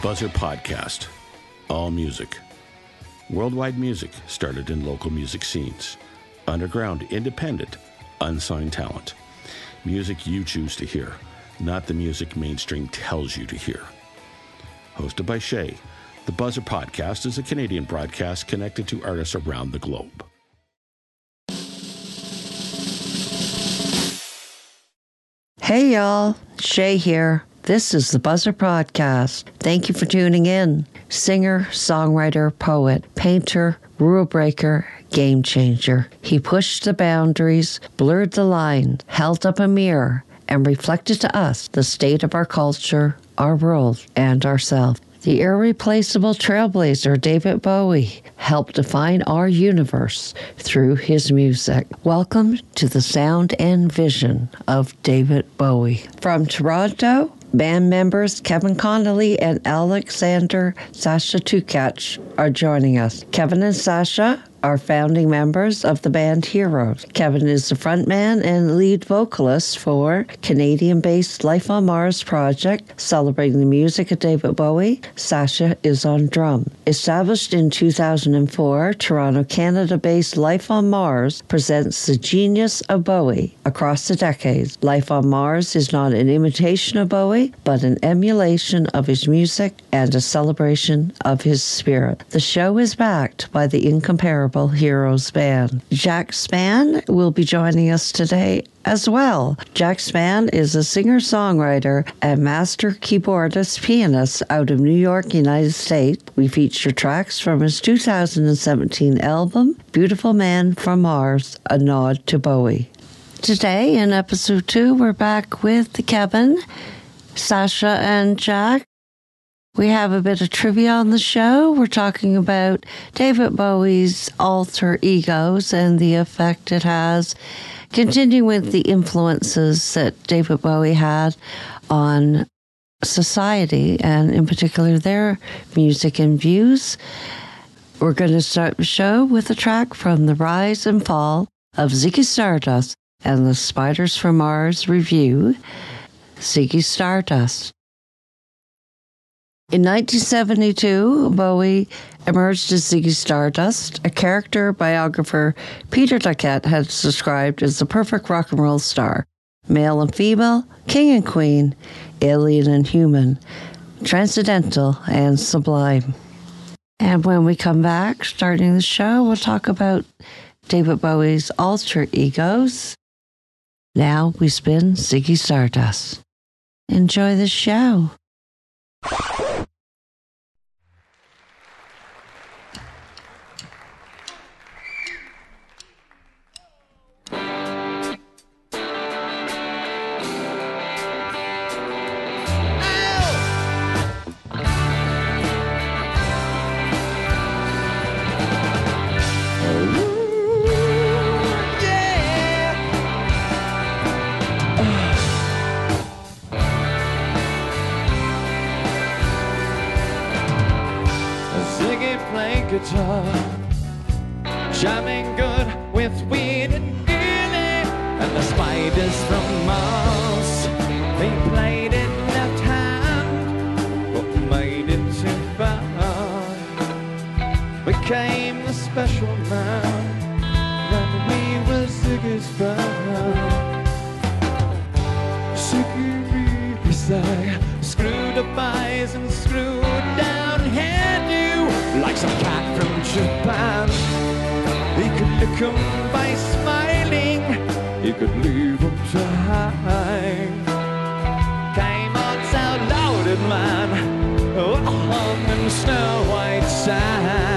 Buzzr Podcast. All music. Worldwide music started in local music scenes. Underground, independent, unsigned talent. Music you choose to hear, not the music mainstream tells you to hear. Hosted by Shay, the Buzzr Podcast is a Canadian broadcast connected to artists around the globe. Hey, y'all. Shay here. This is the Buzzr Podcast. Thank you for tuning in. Singer, songwriter, poet, painter, rule breaker, game changer. He pushed the boundaries, blurred the lines, held up a mirror, and reflected to us the state of our culture, our world, and ourselves. The irreplaceable trailblazer David Bowie helped define our universe through his music. Welcome to the sound and vision of David Bowie. From Toronto, band members Kevin Connelly and Alexander Sascha Tukach are joining us. Kevin and Sascha are founding members of the band Heroes. Kevin is the frontman and lead vocalist for Canadian based Life on Mars project, celebrating the music of David Bowie. Sascha is on drum. Established in 2004, Toronto, Canada based Life on Mars presents the genius of Bowie across the decades. Life on Mars is not an imitation of Bowie, but an emulation of his music and a celebration of his spirit. The show is backed by the incomparable Heroes Band. Jack Spann will be joining us today as well. Jack Spann is a singer songwriter and master keyboardist pianist out of New York, United States. We feature tracks from his 2017 album, Beautiful Man from Mars, a nod to Bowie. Today, in episode two, we're back with Kevin, Sascha, and Jack. We have a bit of trivia on the show. We're talking about David Bowie's alter egos and the effect it has. Continuing with the influences that David Bowie had on society and, in particular, their music and views. We're going to start the show with a track from The Rise and Fall of Ziggy Stardust and the Spiders from Mars review Ziggy Stardust. In 1972, Bowie emerged as Ziggy Stardust, a character biographer Peter Doggett had described as the perfect rock and roll star male and female, king and queen, alien and human, transcendental and sublime. And when we come back, starting the show, we'll talk about David Bowie's alter egos. Now we spin Ziggy Stardust. Enjoy the show. Guitar, jamming good with Weird and Gilly and the Spiders from Mars. They played it left hand, but made it too far. Became the special man when we were Ziggy's band. Japan. He could lick 'em by smiling, he could leave 'em to hang. Came on so loaded, man, on in snow white sand.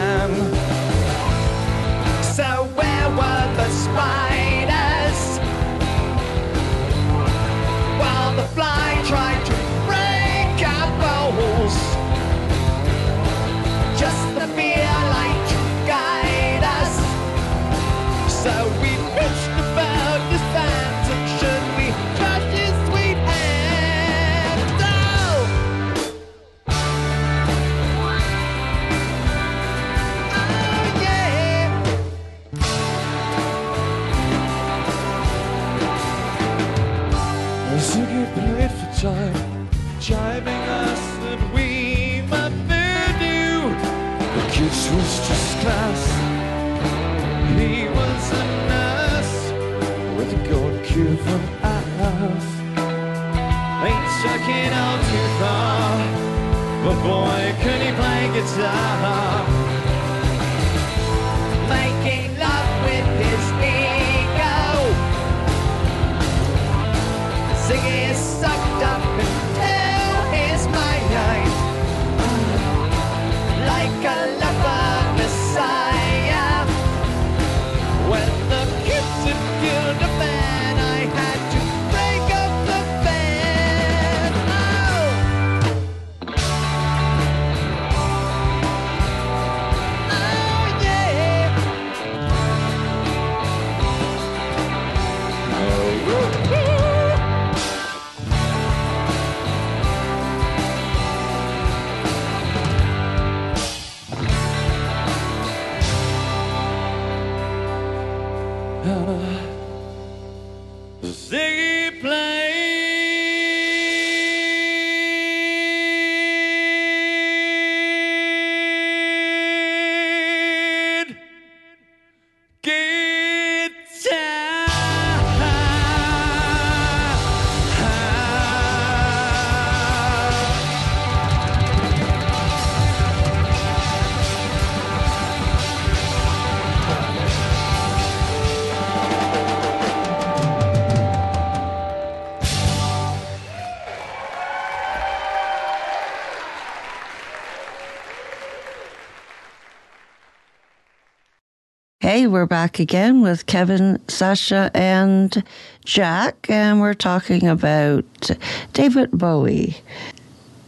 We're back again with Kevin, Sascha, and Jack, and we're talking about David Bowie.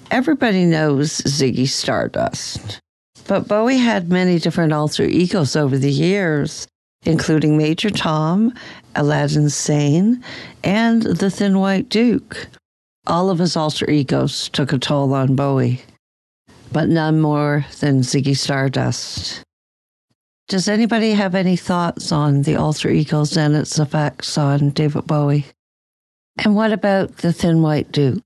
Everybody knows Ziggy Stardust, but Bowie had many different alter egos over the years, including Major Tom, Aladdin Sane, and the Thin White Duke. All of his alter egos took a toll on Bowie, but none more than Ziggy Stardust. Does anybody have any thoughts on the alter egos and its effects on David Bowie? And what about the Thin White Duke?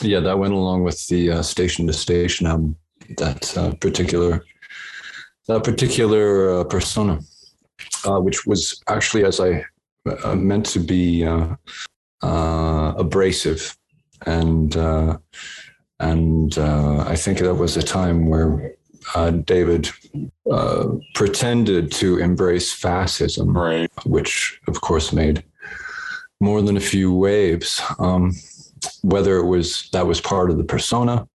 Yeah, that went along with the uh, Station to Station album. That uh, particular that particular uh, persona, uh, which was actually, as I uh, meant to be uh, uh, abrasive, and uh, and uh, I think that was a time where uh, David uh, pretended to embrace fascism, Right. which of course made more than a few waves. Um, whether it was that was part of the persona,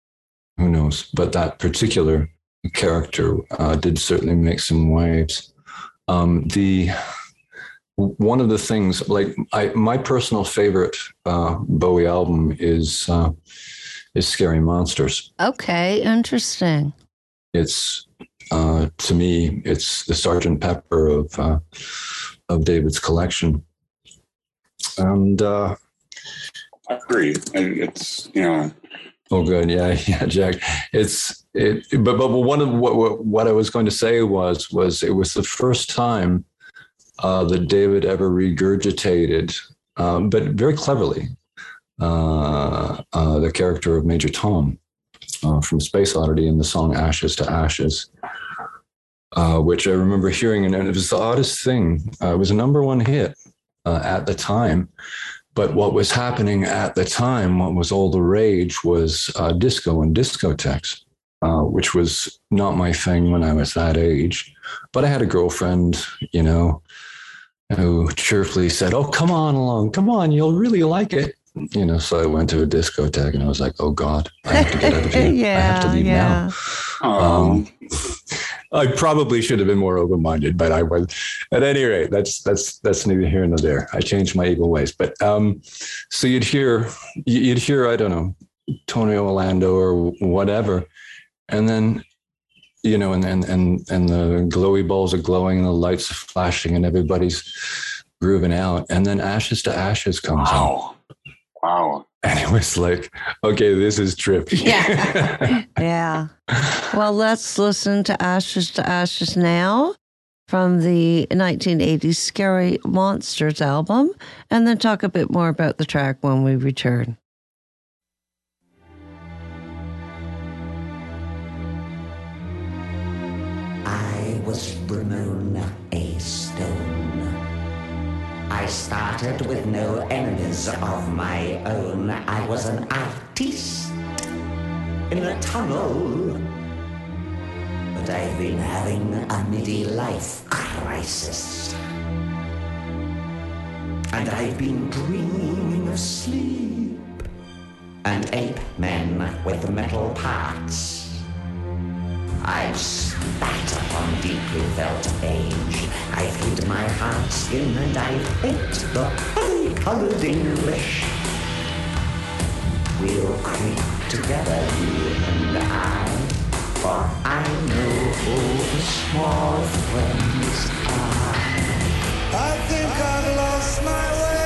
who knows? But that particular character uh, did certainly make some waves. Um, the one of the things, like I, my personal favorite uh, Bowie album is uh, is Scary Monsters. Okay, interesting. It's uh, to me, it's the Sergeant Pepper of uh, of David's collection, and uh, I agree. It's you know Oh, good. Yeah, yeah, Jack. It's it, but but one of what what- what I was going to say was was it was the first time uh, that David ever regurgitated, um, but very cleverly, uh, uh, the character of Major Tom uh, from Space Oddity in the song "Ashes to Ashes." Uh, which I remember hearing, and it was the oddest thing. Uh, it was a number one hit uh, at the time, but what was happening at the time, what was all the rage, was uh, disco and discotheques, uh, which was not my thing when I was that age. But I had a girlfriend, you know, who cheerfully said, "Oh, come on along, come on, you'll really like it." You know, so I went to a discotheque, and I was like, "Oh God, I have to get out of here. yeah, I have to leave now." um, I probably should have been more open-minded, but I was. At any rate, that's that's that's neither here nor there. I changed my evil ways. But um, so you'd hear you'd hear I don't know Tony Orlando or whatever, and then you know, and and and and the glowy balls are glowing and the lights are flashing and everybody's grooving out, and then Ashes to Ashes comes on, wow, wow. and it was like, okay, this is trippy. Yeah. Yeah. Well, let's listen to Ashes to Ashes now from the 1980s Scary Monsters album, and then talk a bit more about the track when we return. started with no enemies of my own. I was an artist in a tunnel. But I've been having a midlife crisis. And I've been dreaming of sleep and ape men with metal parts. I've spat upon deeply felt age. I've hid my heart skin and I've ate the honey-coloured English. We'll creep together, you and I, for I know all the small friends are. I think I've lost my way.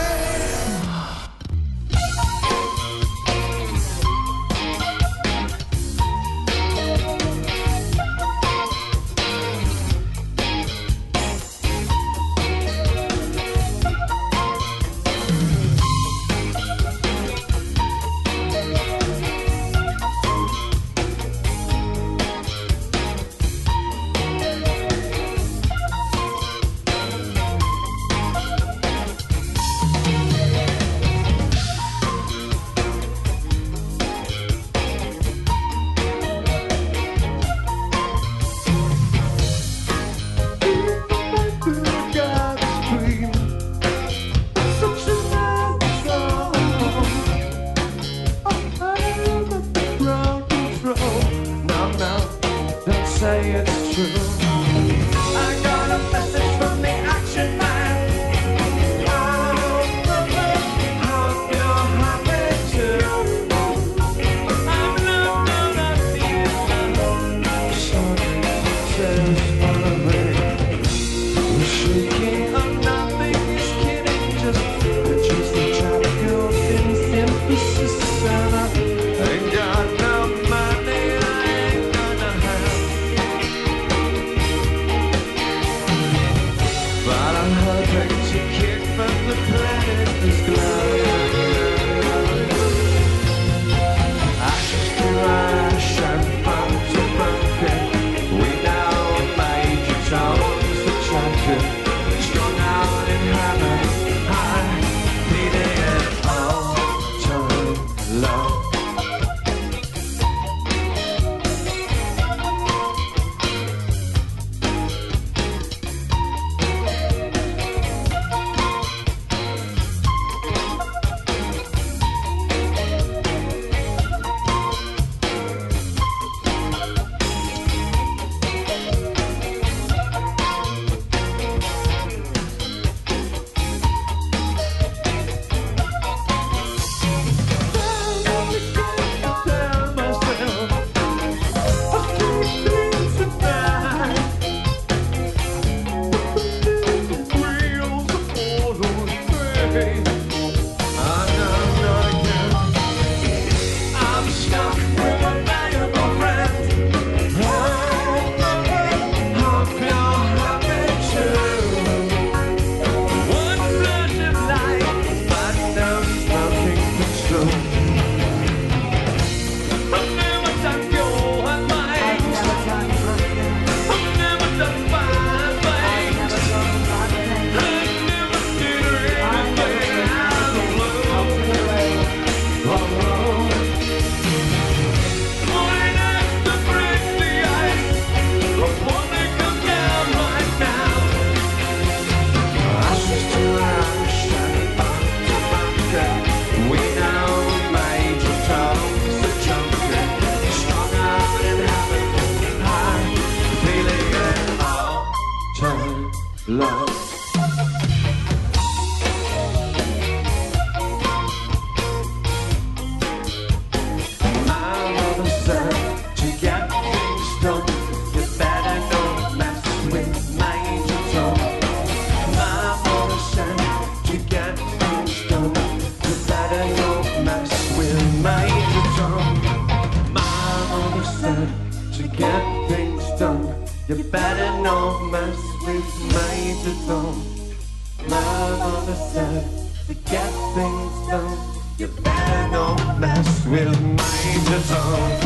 It's.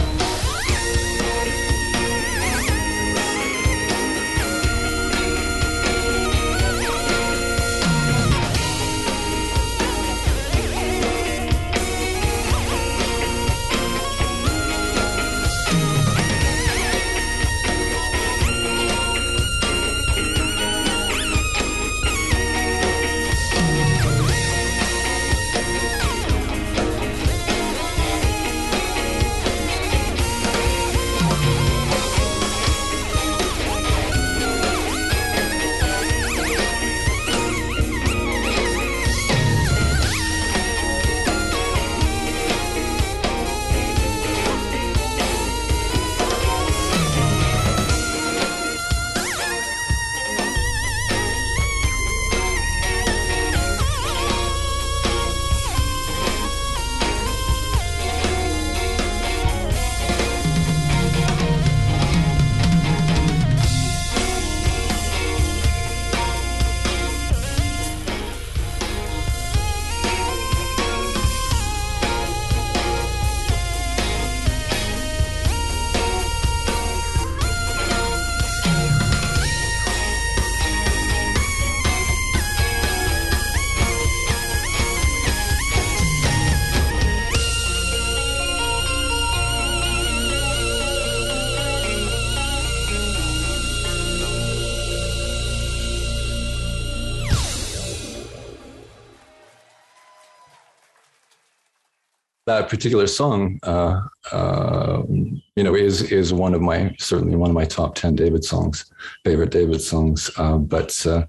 That particular song, uh, uh, you know, is is one of my certainly one of my top ten David songs, favorite David songs. Uh, but uh,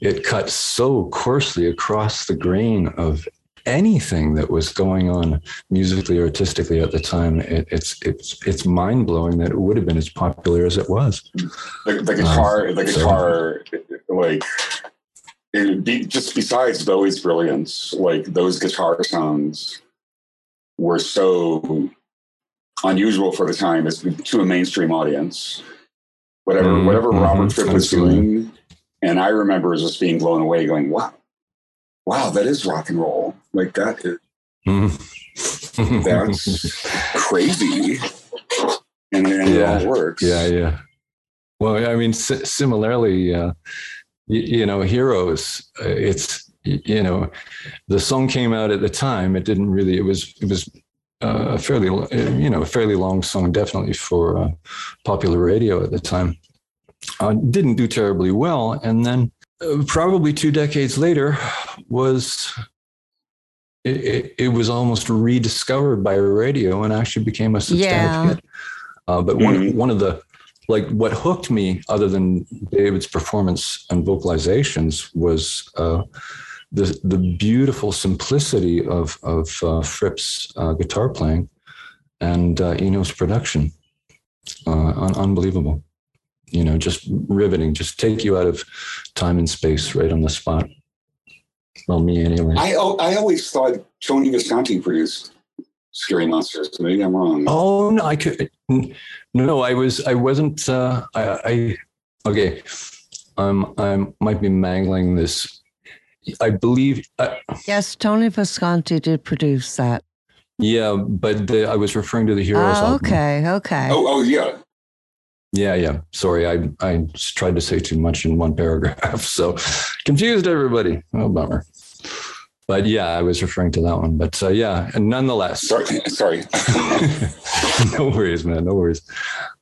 it cut so coarsely across the grain of anything that was going on musically or artistically at the time. It, it's it's it's mind blowing that it would have been as popular as it was. The, the guitar, the guitar, like be, just besides Bowie's brilliance, like those guitar sounds were so unusual for the time as to a mainstream audience. Whatever mm, whatever mm-hmm, Robert Fripp was doing, and I remember just being blown away, going, "Wow, wow, that is rock and roll! Like that is mm. that's crazy." And, and yeah. it all works. Yeah, yeah. Well, I mean, similarly, uh, you, you know, Heroes. Uh, it's you know, the song came out at the time. It didn't really. It was it was uh, a fairly you know a fairly long song, definitely for uh, popular radio at the time. Uh, didn't do terribly well, and then uh, probably two decades later was it, it, it, was almost rediscovered by radio and actually became a substantial yeah. hit. Uh, but mm-hmm. one one of the like what hooked me, other than David's performance and vocalizations, was uh, the the beautiful simplicity of of uh, Fripp's uh, guitar playing and uh, Eno's production. Uh, un- unbelievable, you know, just riveting. Just take you out of time and space right on the spot. Well, me anyway. I I always thought Tony Visconti produced Scary Monsters. Maybe I'm wrong. Oh no, I could. No, I was. I wasn't. Uh, I, I. Okay. Um, I might be mangling this. I believe. Uh, yes, Tony Visconti did produce that. Yeah, but the, I was referring to the Heroes. Oh, okay, okay. Oh, oh, yeah. Yeah, yeah. Sorry, I I tried to say too much in one paragraph, so confused everybody. Oh, bummer but yeah, I was referring to that one. But uh, yeah, and nonetheless, sorry, sorry. no worries, man, no worries.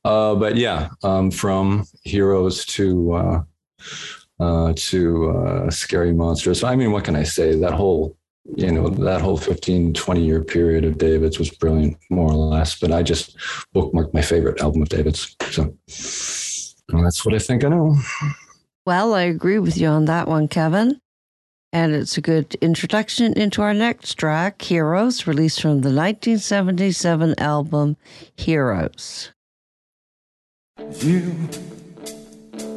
Uh, but yeah, um, from heroes to uh, uh to uh, scary monsters. I mean, what can I say? That whole you know that whole 15 20 year period of david's was brilliant more or less but i just bookmarked my favorite album of david's so that's what i think i know well i agree with you on that one kevin and it's a good introduction into our next track, Heroes, released from the 1977 album Heroes. You,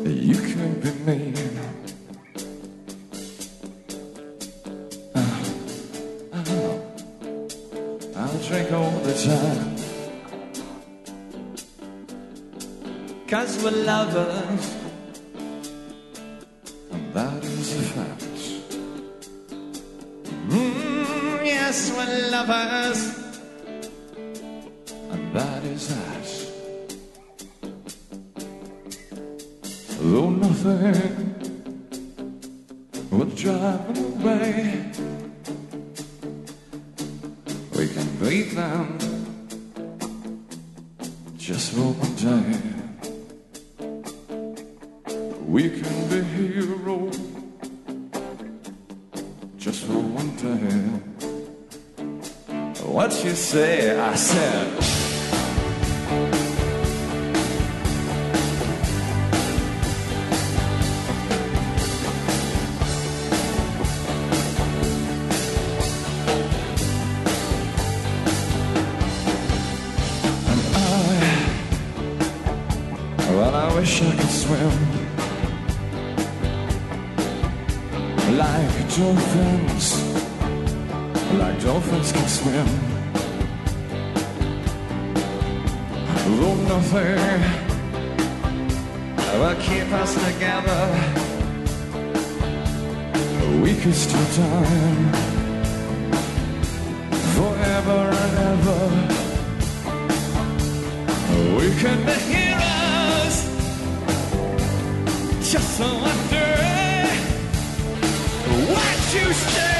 you can be me. Uh, uh, I'll drink all the time. Cause we're lovers, and that is a fact. Mm, yes, we're lovers, and that is that. Though nothing drive them away, we can beat them just for one day. We can be heroes just for one day. What you say? I said. Swim. Though nothing will keep us together, we can still time forever and ever. We can be heroes, just so after what you stay?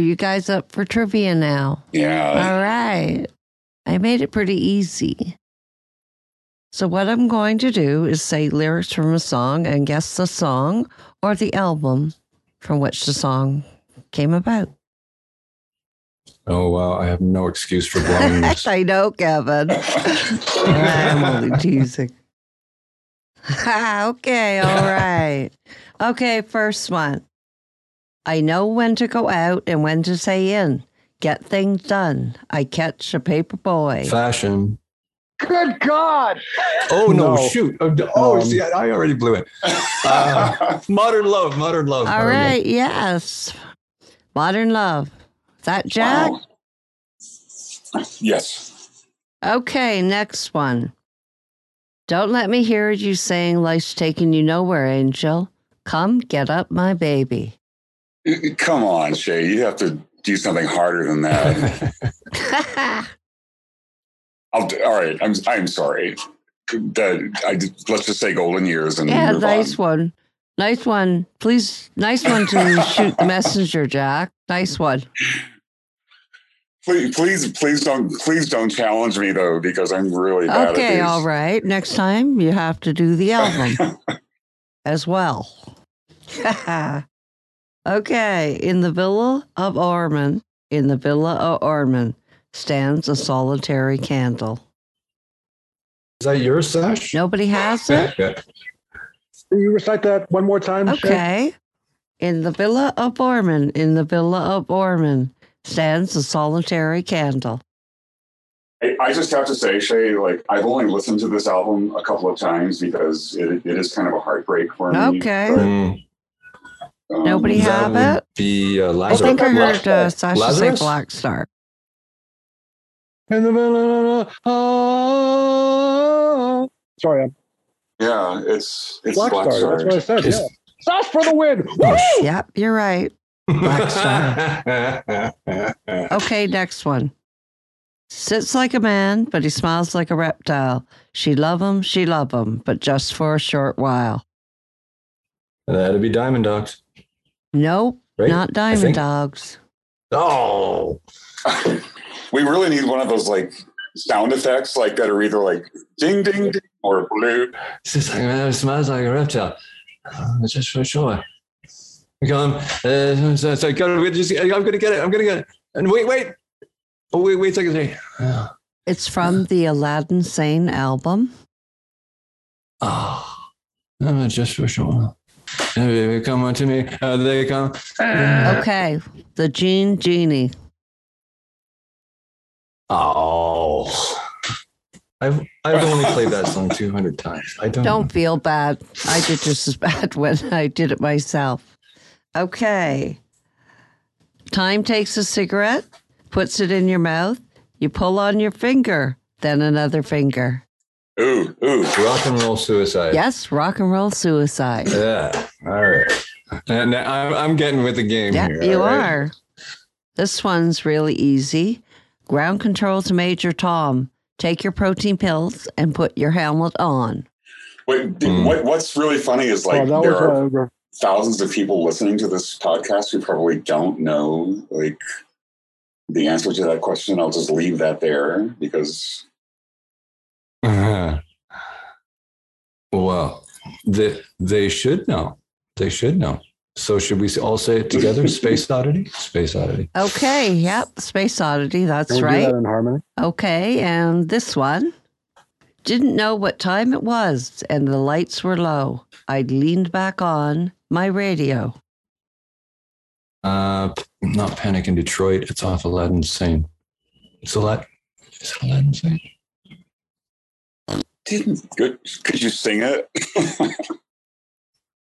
You guys up for trivia now? Yeah. All right. I made it pretty easy. So, what I'm going to do is say lyrics from a song and guess the song or the album from which the song came about. Oh wow, I have no excuse for blowing this. I know, Kevin. I'm only teasing. okay, all right. Okay, first one. I know when to go out and when to stay in. Get things done. I catch a paper boy. Fashion. Good God! Oh no, No. shoot! Oh, oh Um, see, I I already blew it. Uh, modern love, modern love. All modern love. yes. Modern Love. Is that Jack? Wow. Yes. Okay, next one. Don't let me hear you saying life's taking you nowhere, Angel. Come get up, my baby. Come on, Shay. You have to do something harder than that. I'll, all right. I'm I'm sorry. That I let's just say golden years and yeah, nice on. one. Nice one. Please, nice one to shoot the messenger, Jack. Nice one. Please, please, please don't, please don't challenge me though, because I'm really bad at Okay, all right. Next time you have to do the album as well. Okay, in the Villa of Ormen, in the Villa of Ormen stands a solitary candle. Is that your sash? Nobody has it? Can you recite that one more time? Shay? Okay. In the Villa of Ormen, in the Villa of Ormen stands a solitary candle. I, I just have to say, Shay, like I've only listened to this album a couple of times because it, it is kind of a heartbreak for me. Okay. But, Mm, um, Nobody that have it? Be uh, I think I La- heard uh, Sascha say Black Star. And the oh, sorry, I'm Yeah, it's it's Black, Black, Star. That's what I said. Is- Yeah. Sash for the win. Woo! Yep, you're right. Black Star. Okay, next one. Sits like a man, but he smiles like a reptile. She love him, she love him, but just for a short while. That'd be Diamond Dogs. Nope, Right? not Diamond think- Dogs. Oh, we really need one of those like sound effects, like that are either like ding ding ding or blue. it's just like man, it smells like a reptile. It's just for sure. Come, uh, so, so gotta, just, I'm gonna get it. I'm gonna get it. And wait, wait. Oh, wait, wait a second. Hey. Oh, It's from the Aladdin Sane album. oh, uh, just for sure. Uh, They come unto me. Uh, they come. Okay, the Jean Genie. Oh. I've I've only played that song 200 times. I don't. Don't feel bad. I did just as bad when I did it myself. Okay. Time takes a cigarette, puts it in your mouth, you pull on your finger, then another finger. Ooh, ooh. Rock and roll suicide. Yes, rock and roll suicide. Yeah. All right. And I'm, I'm getting with the game Yeah, here. you all right? are. This one's really easy. Ground control to Major Tom. Take your protein pills and put your helmet on. Wait, d- Hmm. what, what's really funny is like oh, there are thousands of people listening to this podcast who probably don't know like the answer to that question. I'll just leave that there because Well, they, they should know. They should know. So should we all say it together? Space Oddity? Space Oddity. Okay, yep, Space Oddity, that's can we do right. that in harmony. Okay, and this one. Didn't know what time it was, and the lights were low. I leaned back on my radio. Uh, not Panic in Detroit. It's off Aladdin Sane. It's Aladdin. Is it Aladdin Sane? Didn't good. Could you sing it?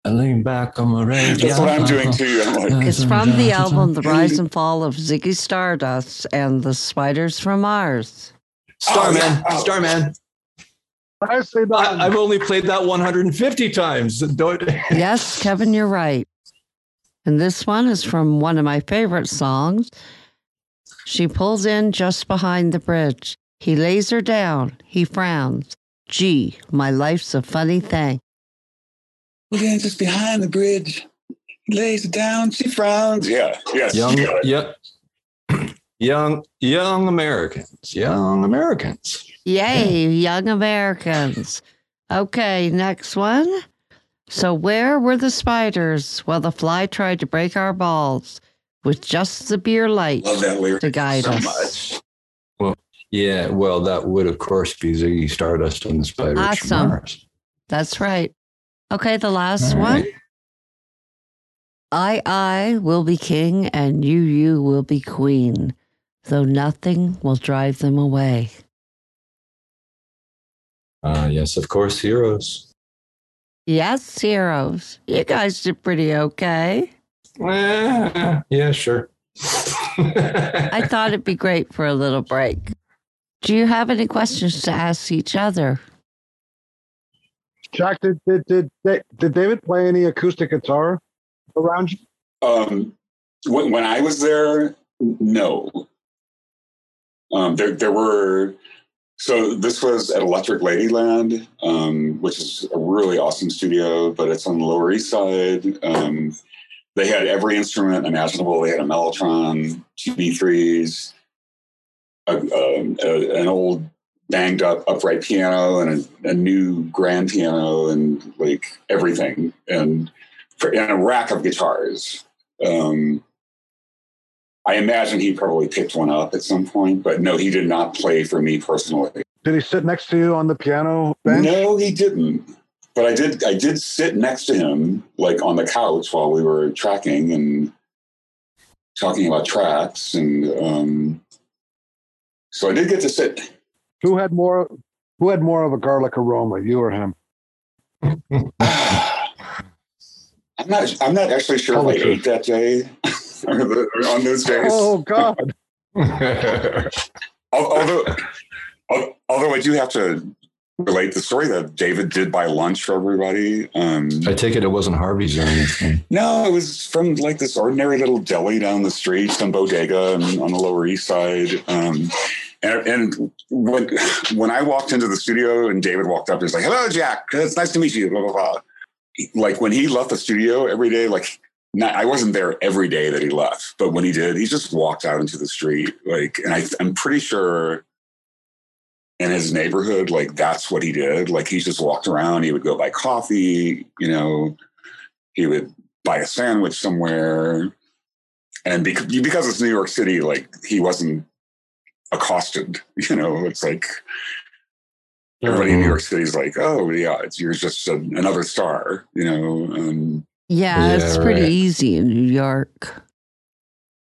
I lean back on my radio. That's what I'm doing too. I'm like, It's from the album The Rise and Fall of Ziggy Stardust and the Spiders from Mars. Starman. Oh, yeah. Oh. Starman. I say that. I, I've only played that 150 times. Don't. Yes, Kevin, you're right. And this one is from one of my favorite songs. She pulls in just behind the bridge. He lays her down. He frowns. Gee, my life's a funny thing. yeah, just behind the bridge. He lays it down. She frowns. Yeah. Yes. young, you got it. yeah, young, young Americans, young Americans. Yay, young Americans. Okay, next one. So, where were the spiders? Well, the fly tried to break our balls with just the beer light Love that lyric to guide so us. much. Yeah, well, that would of course be Ziggy Stardust and the Spiders Awesome. from Mars. That's right. Okay, the last All one. right. I, I will be king and you, you will be queen, though nothing will drive them away. Uh, yes, of course, heroes. Yes, heroes. You guys did pretty okay. Eh, yeah, sure. I thought it'd be great for a little break. Do you have any questions to ask each other? Jack, did, did, did, did, did David play any acoustic guitar around you? Um, when, when I was there, no. Um, there, there were. So this was at Electric Ladyland, um, which is a really awesome studio, but it's on the Lower East Side. Um, they had every instrument imaginable. They had a Mellotron, two B3s, a, um, a, an old banged up upright piano, and a, a new grand piano, and like everything, and, and a rack of guitars. Um, I imagine he probably picked one up at some point, but no, he did not play for me personally. Did he sit next to you on the piano bench? No, he didn't. But I did. I did sit next to him, like on the couch, while we were tracking, and talking about tracks, and um, so I did get to sit. Who had more? Who had more of a garlic aroma, you or him? I'm not. I'm not actually sure Tell if I truth. ate that day or the, or on those days. Oh God! Although, although I do have to relate the story that David did buy lunch for everybody. Um, I take it it wasn't Harvey's or anything. no, it was from like this ordinary little deli down the street, some bodega and on the Lower East Side. Um, and, and when when I walked into the studio and David walked up, he was like, "Hello, Jack. It's nice to meet you." Blah blah blah. Like when he left the studio every day, like not, I wasn't there every day that he left, but when he did, he just walked out into the street. Like, and I, I'm pretty sure in his neighborhood, like that's what he did. Like he just walked around. He would go buy coffee. You know, he would buy a sandwich somewhere. And because, because it's New York City, like he wasn't accosted. You know, it's like everybody in New York City is like, oh yeah, it's you're just a, another star. You know, um, Yeah, Yeah, it's pretty right. easy in New York.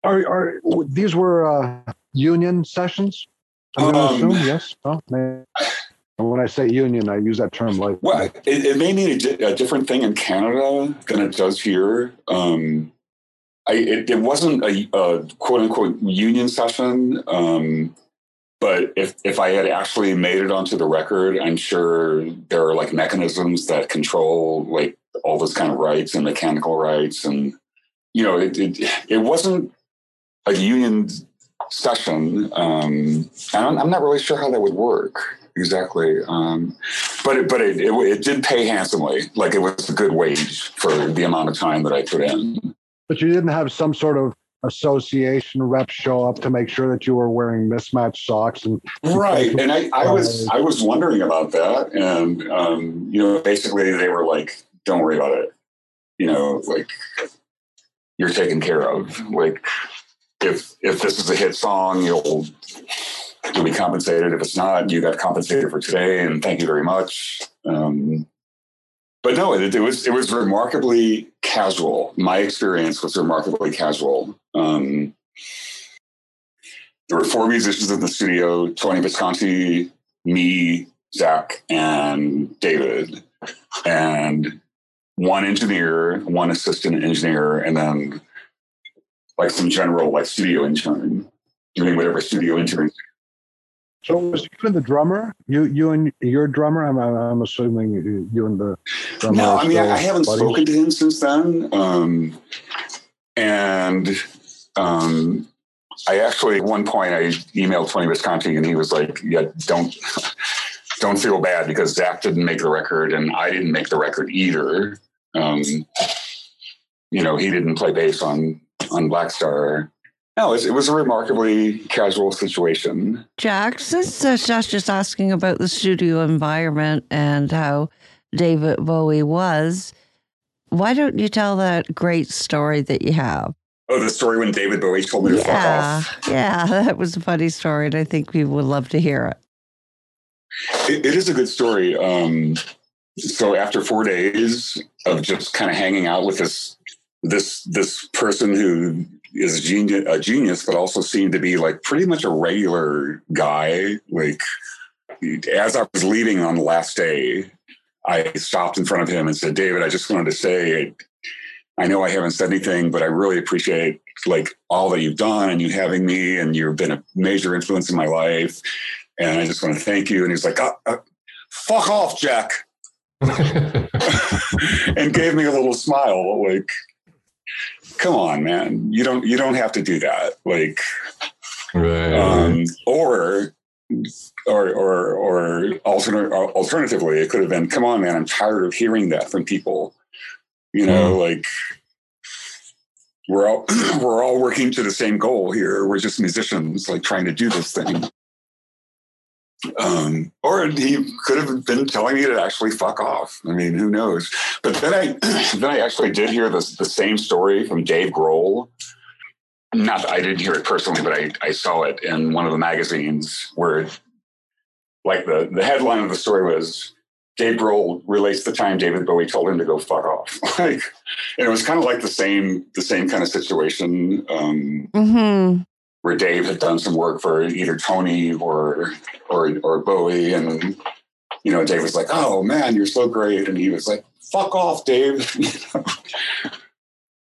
Are are these were uh, union sessions? I'm gonna Um, assume yes. Oh, man. And when I say union, I use that term like Well, it, it may mean a, di- a different thing in Canada than it does here. Um, I, it, it wasn't a, a quote unquote union session, um, but if if I had actually made it onto the record, I'm sure there are like mechanisms that control like all those kind of rights and mechanical rights, and you know, it it, it wasn't a union session. Um, I'm, I'm not really sure how that would work exactly. Um, but it, but it, it, it did pay handsomely. Like it was a good wage for the amount of time that I put in. But you didn't have some sort of association rep show up to make sure that you were wearing mismatched socks and Right. And I, I was I was wondering about that. And um, you know, basically they were like, don't worry about it. You know, like you're taken care of. Like if if this is a hit song, you'll you'll be compensated. If it's not, you got compensated for today and thank you very much. Um, but no, it, it was it was remarkably casual. My experience was remarkably casual. Um, there were four musicians in the studio: Tony Visconti, me, Zach, and David, and one engineer, one assistant engineer, and then like some general like studio intern doing whatever studio intern. So was you and the drummer you you and your drummer I'm I'm assuming you, you and the drummer No, I mean I, haven't buddies? spoken to him since then, um, and um, I actually at one point I emailed Tony Visconti and he was like, "Yeah, don't." Don't feel bad because Zach didn't make the record and I didn't make the record either. Um, you know, he didn't play bass on on Blackstar. No, it was, it was a remarkably casual situation. Jack, since uh, Josh just asking about the studio environment and how David Bowie was, why don't you tell that great story that you have? Oh, the story when David Bowie told me to fuck Yeah, off. yeah, that was a funny story, and I think people would love to hear it. It, it is a good story. Um, so after four days of just kind of hanging out with this this this person who is a genius, a genius, but also seemed to be like pretty much a regular guy. Like as I was leaving on the last day, I stopped in front of him and said, "David, I just wanted to say." I know I haven't said anything, but I really appreciate like all that you've done and you having me, and you've been a major influence in my life. And I just want to thank you. And he's like, uh, uh, "Fuck off, Jack," and gave me a little smile. Like, come on, man, you don't you don't have to do that. Like, right. um, or or or or alternate, alternatively, it could have been, "Come on, man, I'm tired of hearing that from people." You know, like we're all we're all working to the same goal here. We're just musicians, like trying to do this thing. Um, or he could have been telling me to actually fuck off. I mean, who knows? But then I then I actually did hear this the same story from Dave Grohl. Not I didn't hear it personally, but I, I saw it in one of the magazines where like the, the headline of the story was Dave Grohl relates the time David Bowie told him to go fuck off. like, and it was kind of like the same, the same kind of situation um, Mm-hmm. Where Dave had done some work for either Tony or or or Bowie, and you know, Dave was like, "Oh man, you're so great," and he was like, "Fuck off, Dave."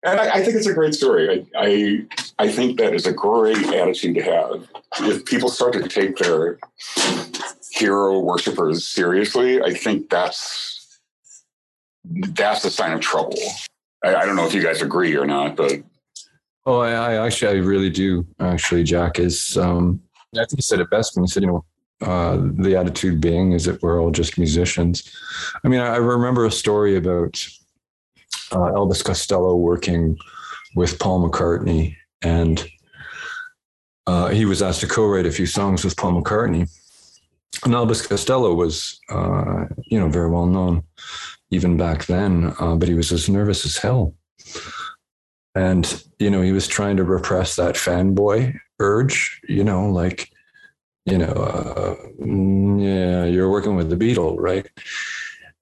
And I, I think it's a great story. I, I I think that is a great attitude to have. If people start to take their hero worshippers seriously, I think that's that's a sign of trouble. I, I don't know if you guys agree or not, but Oh, I, I actually, I really do. Actually, Jack is. Um, I think he said it best when he said, you know, uh, the attitude being is that we're all just musicians. I mean, I, I remember a story about uh, Elvis Costello working with Paul McCartney, and uh, he was asked to co-write a few songs with Paul McCartney. And Elvis Costello was, uh, you know, very well known even back then, uh, but he was as nervous as hell and you know he was trying to repress that fanboy urge you know like you know uh, mm, yeah you're working with the beatle right?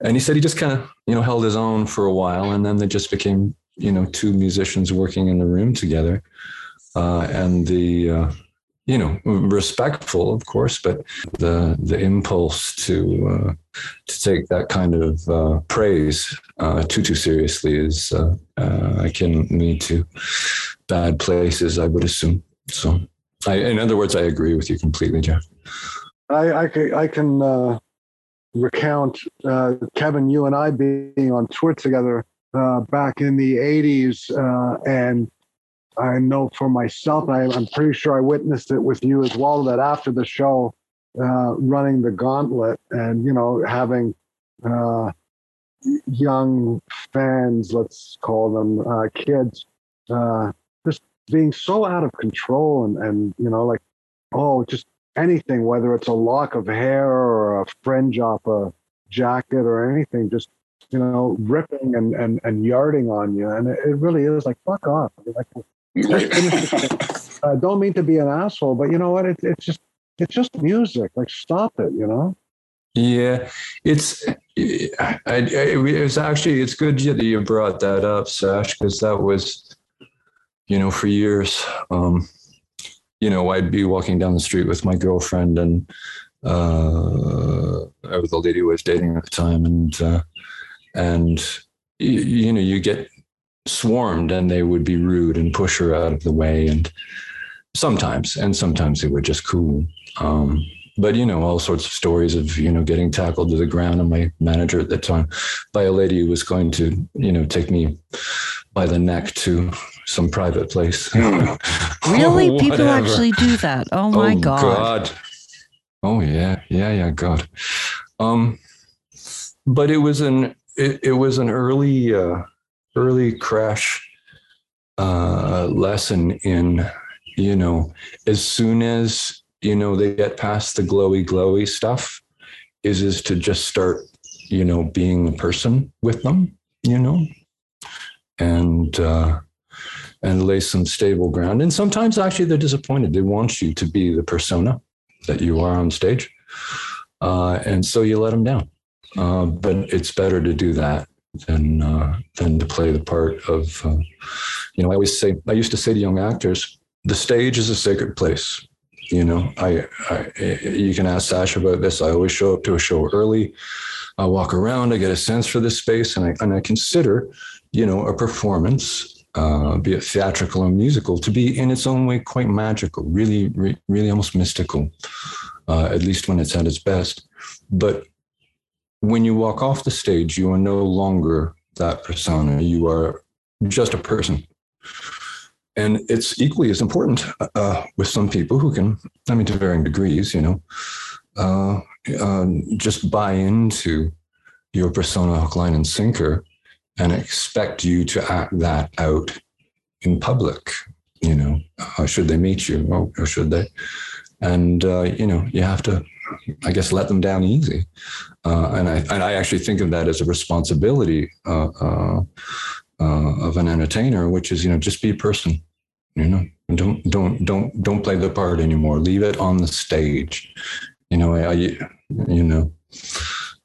And he said he just kind of you know held his own for a while and then they just became you know two musicians working in the room together. Uh, and the uh, you know respectful of course but the the impulse to uh, to take that kind of uh, praise uh, too too seriously is uh, uh, can lead to bad places i would assume so I, in other words i agree with you completely jeff I, I can, I can uh, recount uh, Kevin, you and I being on tour together uh, back in the 80s. Uh, and I know for myself, I, I'm pretty sure I witnessed it with you as well, that after the show, uh, running the gauntlet and, you know, having uh, young fans, let's call them uh, kids, uh, just being so out of control and, and, you know, like, oh, just anything, whether it's a lock of hair or a fringe off a jacket or anything, just you know, ripping and and, and yarding on you, and it, it really is like fuck off. Like, I don't mean to be an asshole, but you know what? It, it's just it's just music. Like stop it, you know. Yeah, it's I, I, it was actually it's good that you brought that up, Sash, because that was you know for years. Um, you know, I'd be walking down the street with my girlfriend and uh, I was the lady who was dating at the time, and uh, and you, you know, you get swarmed, and they would be rude and push her out of the way, and sometimes, and sometimes they were just cool. Um, but you know, all sorts of stories of you know getting tackled to the ground, and my manager at the time by a lady who was going to you know take me by the neck to some private place. Really? Oh, People actually do that? Oh my oh, God. Oh yeah, yeah, yeah, God. Um, but it was an it, it was an early uh, early crash uh, lesson in you know as soon as you know they get past the glowy glowy stuff is is to just start you know being a person with them you know and uh, and lay some stable ground. And sometimes actually they're disappointed. They want you to be the persona that you are on stage. Uh, and so you let them down. Uh, but it's better to do that than uh, than to play the part of, uh, you know, I always say, I used to say to young actors, the stage is a sacred place. You know, I, I you can ask Sash about this. I always show up to a show early. I walk around, I get a sense for this space, and I and I consider, you know, a performance uh, be it theatrical or musical, to be in its own way quite magical, really, re- really almost mystical, uh, at least when it's at its best. But when you walk off the stage, you are no longer that persona. You are just a person. And it's equally as important uh, with some people who can, I mean, to varying degrees, you know, uh, uh, just buy into your persona, hook, line, and sinker and expect you to act that out in public. You know, should they meet you or, or should they? And uh, you know, you have to, I guess, let them down easy. Uh, and I and I actually think of that as a responsibility uh, uh, uh, of an entertainer, which is you know just be a person. You know, don't don't don't don't play the part anymore. Leave it on the stage. You know, I, you know.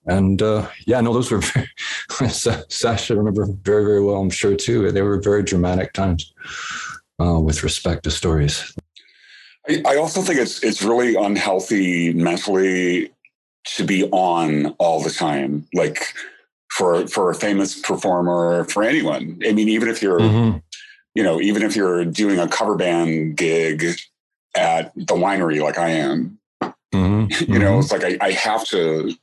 and uh, yeah, no, those were very, Sasha remember very, very well. I'm sure too. They were very dramatic times with respect to stories. I, I also think it's it's really unhealthy mentally to be on all the time. Like for for a famous performer, for anyone. I mean, even if you're, mm-hmm. you know, even if you're doing a cover band gig at the winery, like I am, mm-hmm. you know, mm-hmm. it's like I, I have to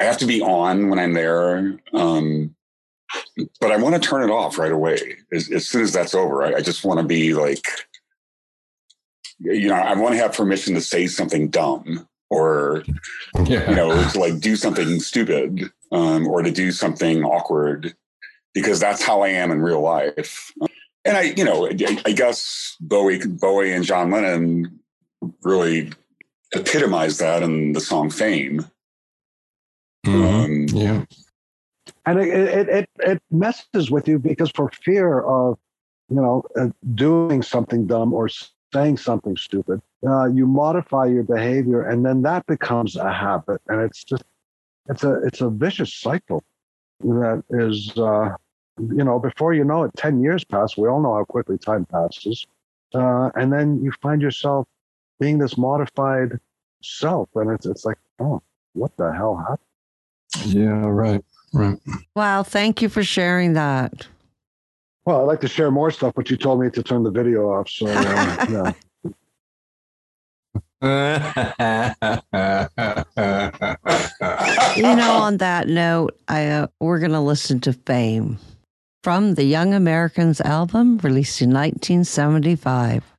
I have to be on when I'm there. Um, but I want to turn it off right away as, as soon as that's over. I, I just want to be like, you know, I want to have permission to say something dumb or, yeah. you know, to like do something stupid um, or to do something awkward because that's how I am in real life. And I, you know, I, I guess Bowie, Bowie and John Lennon really epitomized that in the song Fame. Mm-hmm. Um, yeah. And it, it, it, it, messes with you because for fear of, you know, uh, doing something dumb or saying something stupid, uh, you modify your behavior and then that becomes a habit. And it's just, it's a, it's a vicious cycle that is, uh, you know, before you know it, 10 years pass. We all know how quickly time passes. Uh, and then you find yourself being this modified self. And it's, it's like, oh, what the hell happened? Yeah, right, right. Wow, thank you for sharing that. Well, I'd like to share more stuff, but you told me to turn the video off. So, uh, yeah. You know, on that note, I uh, we're going to listen to Fame from the Young Americans album released in 1975.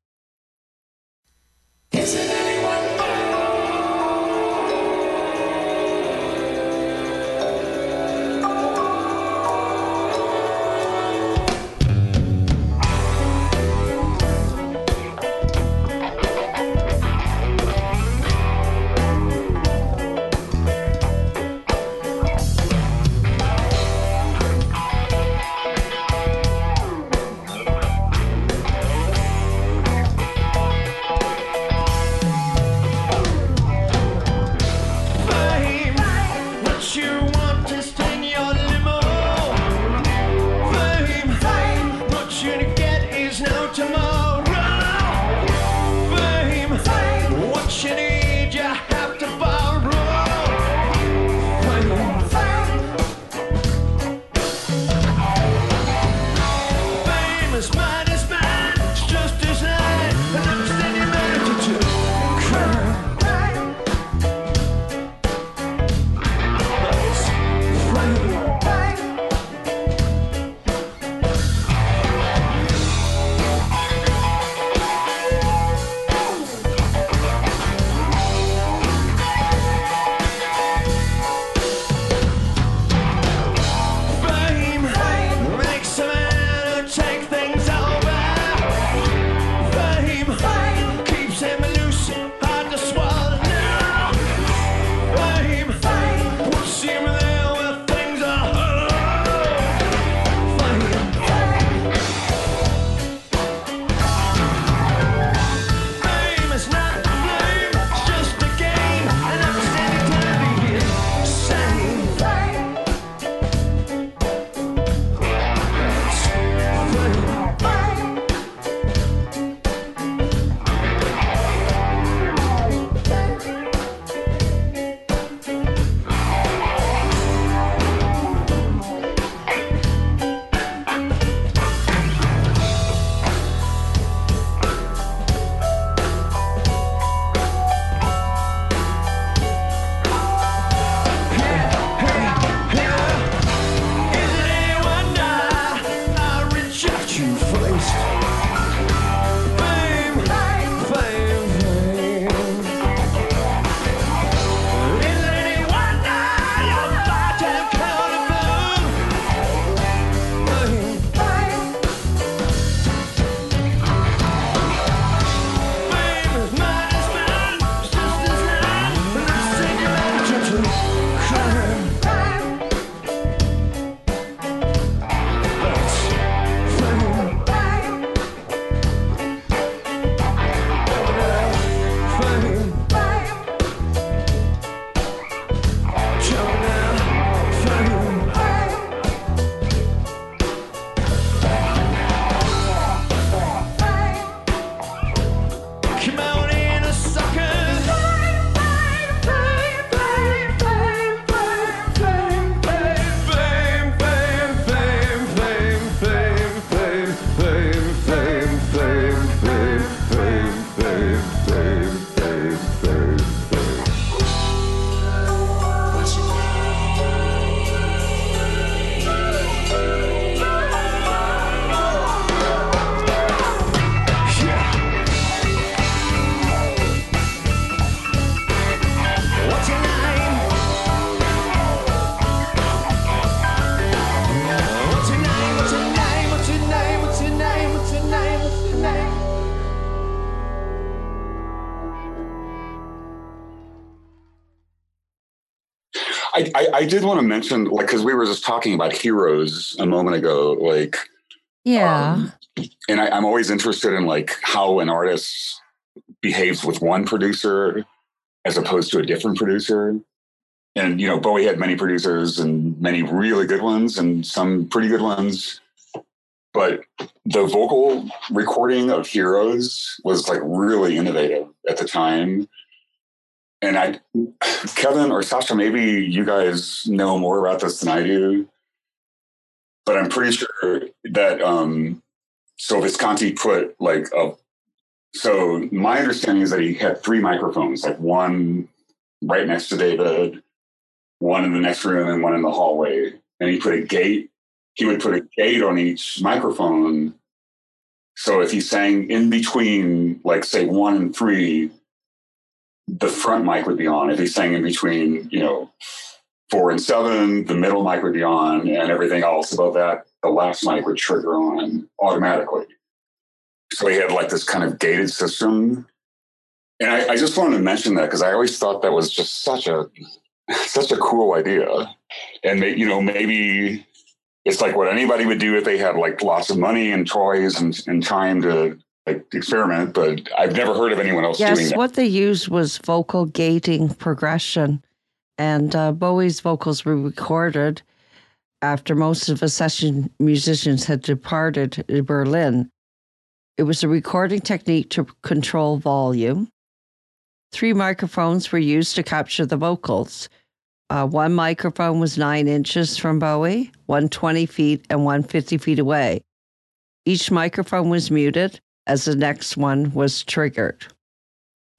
I, did want to mention, like, because we were just talking about heroes a moment ago, like, Yeah. um, and I, I'm always interested in like how an artist behaves with one producer as opposed to a different producer. And you know, Bowie had many producers and many really good ones and some pretty good ones. But the vocal recording of Heroes was like really innovative at the time. And I, Kevin or Sasha, maybe you guys know more about this than I do. But I'm pretty sure that um, so Visconti put like a. So my understanding is that he had three microphones, like one right next to David, one in the next room, and one in the hallway. And he put a gate. He would put a gate on each microphone. So if he sang in between, like say one and three, the front mic would be on. If he sang in between, you know, four and seven, the middle mic would be on, and everything else above that, the last mic would trigger on automatically. So he had like this kind of gated system. And I, I just wanted to mention that because I always thought that was just such a such a cool idea. And you know, maybe it's like what anybody would do if they had like lots of money and toys and, and time to like experiment, but I've never heard of anyone else doing Yes, that. what they used was vocal gating progression. And uh, Bowie's vocals were recorded after most of the session musicians had departed to Berlin. It was a recording technique to control volume. Three microphones were used to capture the vocals. Uh, one microphone was nine inches from Bowie, one 20 feet, and one 50 feet away. Each microphone was muted as the next one was triggered.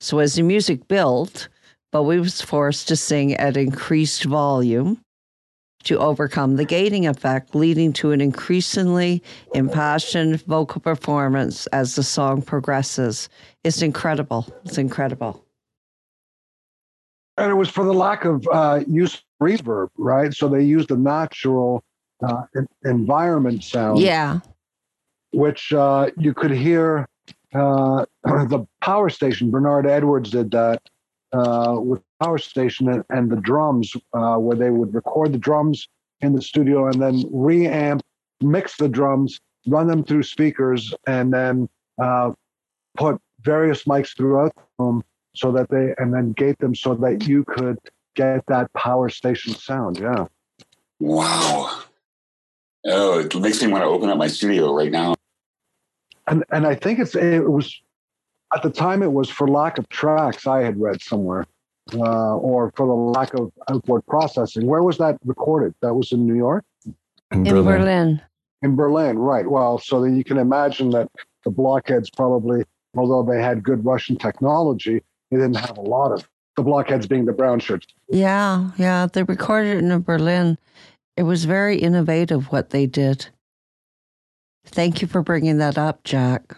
So as the music built, Bowie was forced to sing at increased volume to overcome the gating effect, leading to an increasingly impassioned vocal performance as the song progresses. It's incredible. It's incredible. and it was for the lack of uh, use of reverb, right? So they used a natural uh, environment sound, Yeah. Which uh, you could hear. Uh, the power station, Bernard Edwards did that uh, with power station and, and the drums, uh, where they would record the drums in the studio and then reamp, mix the drums, run them through speakers, and then uh, put various mics throughout the room so that they and then gate them so that you could get that power station sound. Yeah. Wow. Oh, it makes me want to open up my studio right now. And and I think it's it was at the time it was for lack of tracks I had read somewhere. Uh, or for the lack of outboard processing. Where was that recorded? That was in New York? In In Berlin. Berlin. In Berlin, right. Well, so then you can imagine that the blockheads probably, although they had good Russian technology, they didn't have a lot of the blockheads being the brown shirts. Yeah. Yeah. They recorded it in Berlin. It was very innovative what they did. Thank you for bringing that up, Jack.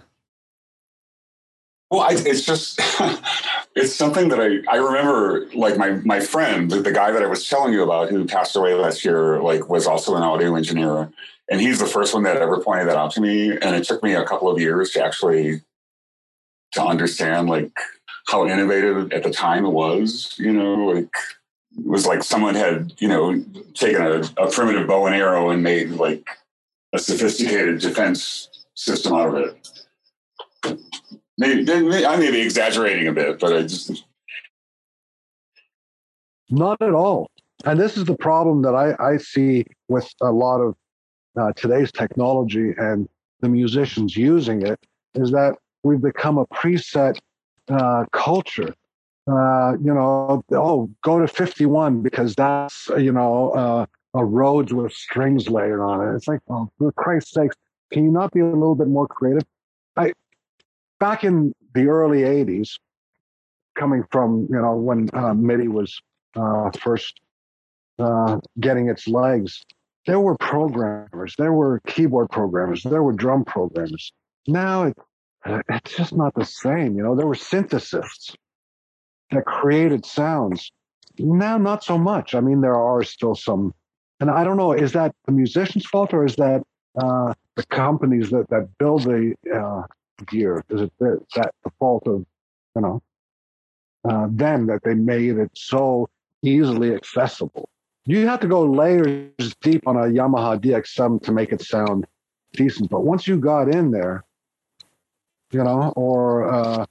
Well, I, it's just it's something that I I remember. Like my my friend, the, the guy that I was telling you about, who passed away last year, like was also an audio engineer, and he's the first one that ever pointed that out to me. And it took me a couple of years to actually to understand like how innovative at the time it was. You know, like it was like someone had you know taken a, a primitive bow and arrow and made like a sophisticated defense system out of it. Maybe, I may be exaggerating a bit, but I just Not at all. And this is the problem that I, I see with a lot of uh, today's technology and the musicians using it is that we've become a preset uh, culture. Uh, you know, oh, go to 51 because that's, you know, uh, a Rhodes with strings layered on it. It's like, oh, for Christ's sakes, can you not be a little bit more creative? I, back in the early 80s, coming from you know when uh, MIDI was uh, first uh, getting its legs. There were programmers, there were keyboard programmers, there were drum programmers. Now it, it's just not the same. You know, there were synthesists that created sounds. Now, not so much. I mean, there are still some, and I don't know, is that the musician's fault or is that uh, the companies that, that build the uh, gear? Is it that, that the fault of, you know, uh, them that they made it so easily accessible? You have to go layers deep on a Yamaha DX7 to make it sound decent. But once you got in there, you know, or uh,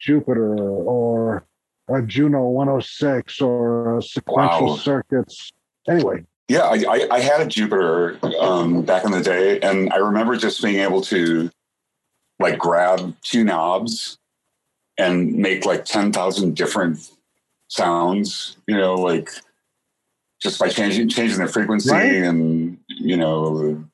Jupiter or a Juno 106 or sequential wow. circuits. Anyway. Yeah, I, I, I had a Jupiter um, back in the day, and I remember just being able to like grab two knobs and make like 10,000 different sounds, you know, like just by changing changing the frequency right? and you know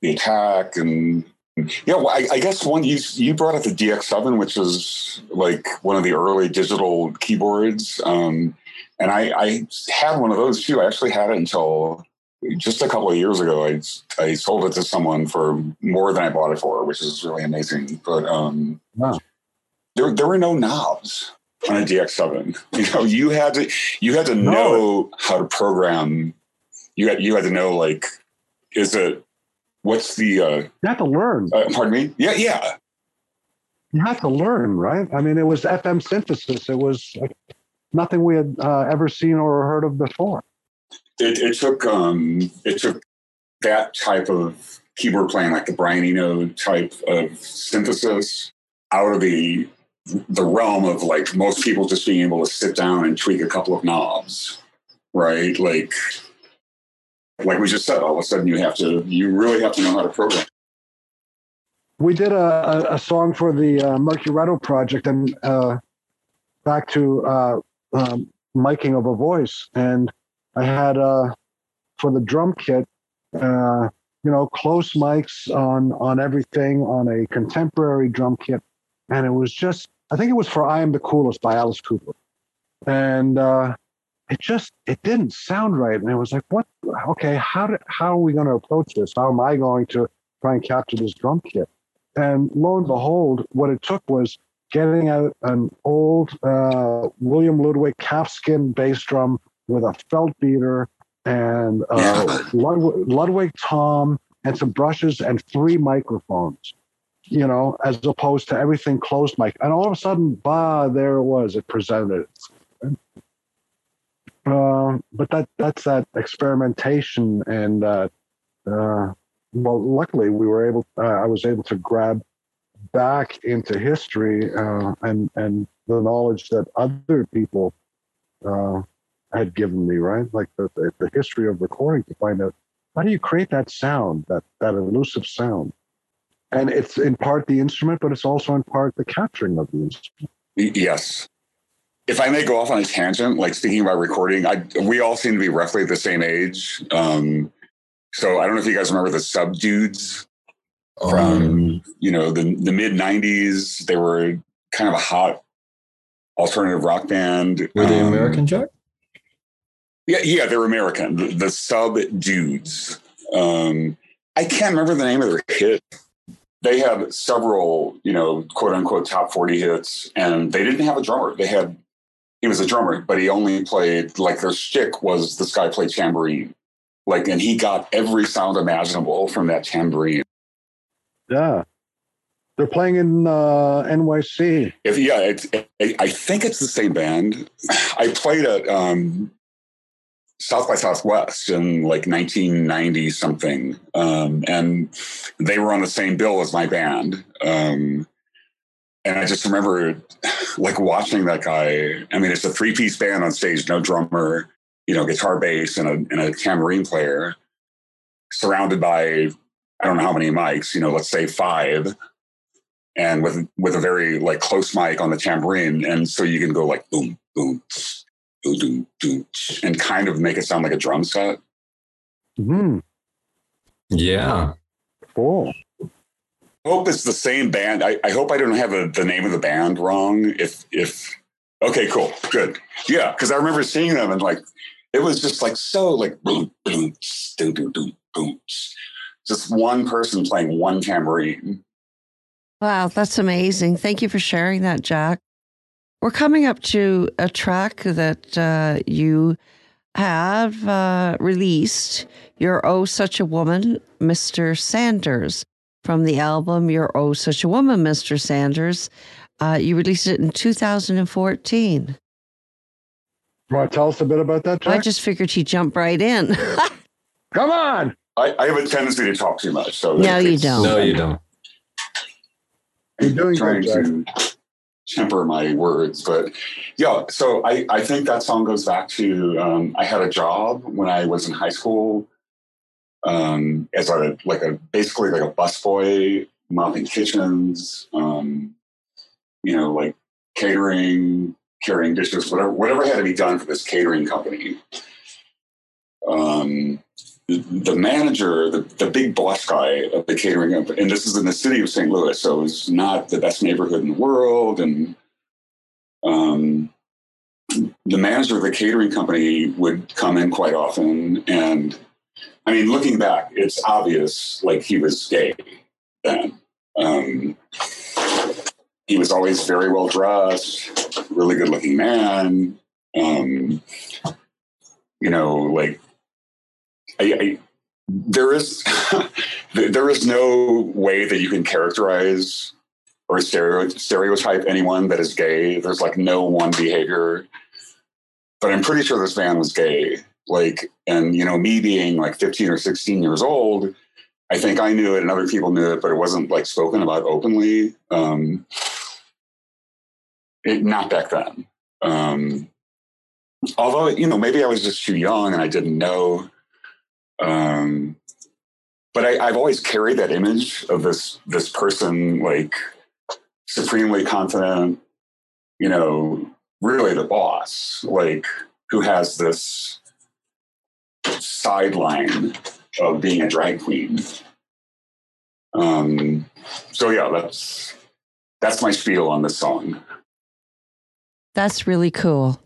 the attack and yeah, well, I, I, guess one you you brought up the DX7, which is like one of the early digital keyboards, um, and I, I, had one of those too. I actually had it until just a couple of years ago. I I sold it to someone for more than I bought it for, which is really amazing. But um, wow. there there were no knobs on a DX7. You know, you had to you had to no. know how to program. You had you had to know like, is it what's the uh you have to learn. uh, pardon me? Yeah yeah. You have to learn right? I mean it was fm synthesis. It was nothing we had uh, ever seen or heard of before. It, it took um it took that type of keyboard playing like the brian eno type of synthesis out of the the realm of like most people just being able to sit down and tweak a couple of knobs right? Like like we just said, all of a sudden you have to, you really have to know how to program. We did a, a, song for the uh, Mercuretto project and uh, back to uh, um, miking of a voice. And I had uh, for the drum kit, uh, you know, close mics on on everything on a contemporary drum kit, and it was just I think it was for "I Am the Coolest" by Alice Cooper, and uh, it just it didn't sound right. And it was like what okay how do, how are we going to approach this? How am i going to try and capture this drum kit? And lo and behold what it took was getting out an old uh, william ludwig calfskin bass drum with a felt beater and uh, ludwig, ludwig tom and some brushes and three microphones you know as opposed to everything closed mic. And all of a sudden bah there it was. It presented uh, but that that's that experimentation, and uh, uh, well, luckily we were able. Uh, I was able to grab back into history uh, and and the knowledge that other people had given me. Right, like the, the, the history of recording to find out how do you create that sound, that that elusive sound, and it's in part the instrument, but it's also in part the capturing of the instrument. Yes, if I may go off on a tangent, like speaking about recording, I we all seem to be roughly the same age. Um, so I don't know if you guys remember the Subdudes from um, you know the the mid '90s. They were kind of a hot alternative rock band. Were they um, American, Jack? Yeah, yeah, they're American. The, the Subdudes. Um, I can't remember the name of their hit they had several, you know, quote unquote top 40 hits, and they didn't have a drummer. They had he was a drummer, but he only played like their shtick was this guy played tambourine. Like, and he got every sound imaginable from that tambourine. Yeah. They're playing in uh, NYC. If, yeah, it's, it, I think it's the same band. I played at um, South by Southwest in like 1990 something, um, and they were on the same bill as my band. Um, and I just remember like watching that guy. I mean, it's a three piece band on stage, no drummer, you know, guitar, bass, and a, and a tambourine player, surrounded by I don't know how many mics, you know, let's say five, and with with a very like close mic on the tambourine, and so you can go like boom, boom, boom, boom, boom, and kind of make it sound like a drum set. Hmm. Yeah. Cool hope it's the same band. I, I hope I don't have a, the name of the band wrong. If if Okay, cool, good. Yeah, because I remember seeing them and like it was just like so like boom, boom, boom, boom, boom, boom. Just one person playing one tambourine. Wow, that's amazing. Thank you for sharing that, Jack. We're coming up to a track that uh, you have uh, released. You're Oh Such a Woman, Mr. Sanders, from the album You're Oh Such a Woman, Mr. Sanders. Uh, you released it in 2014. Want to tell us a bit about that, Jack? I just figured he'd jump right in. Come on. I, I have a tendency to talk too much. So No, you don't. No, you don't. You're doing trying good, Jack. to temper my words, but yeah. So I, I think that song goes back to um, I had a job when I was in high school um, as a like a basically like a busboy, mopping kitchens, um, you know, like catering, carrying dishes, whatever whatever had to be done for this catering company. Um, the, manager, the, the big boss guy of the catering company, and this is in the city of St. Louis, so it's not the best neighborhood in the world. And um, the manager of the catering company would come in quite often. And I mean, looking back, it's obvious like he was gay then. Um, he was always very well dressed, really good looking man. Um, you know, like I, I, there is there is no way that you can characterize or stereo, stereotype anyone that is gay. There's like no one behavior, but I'm pretty sure this man was gay. Like, and you know, me being like 15 or 16 years old, I think I knew it and other people knew it, but it wasn't like spoken about openly. Um, it, not back then. Um, although you know, maybe I was just too young and I didn't know. Um, but I, I've always carried that image of this this person like supremely confident, you know, really the boss, like who has this sideline of being a drag queen. Um, so yeah, that's that's my spiel on the song. That's really cool.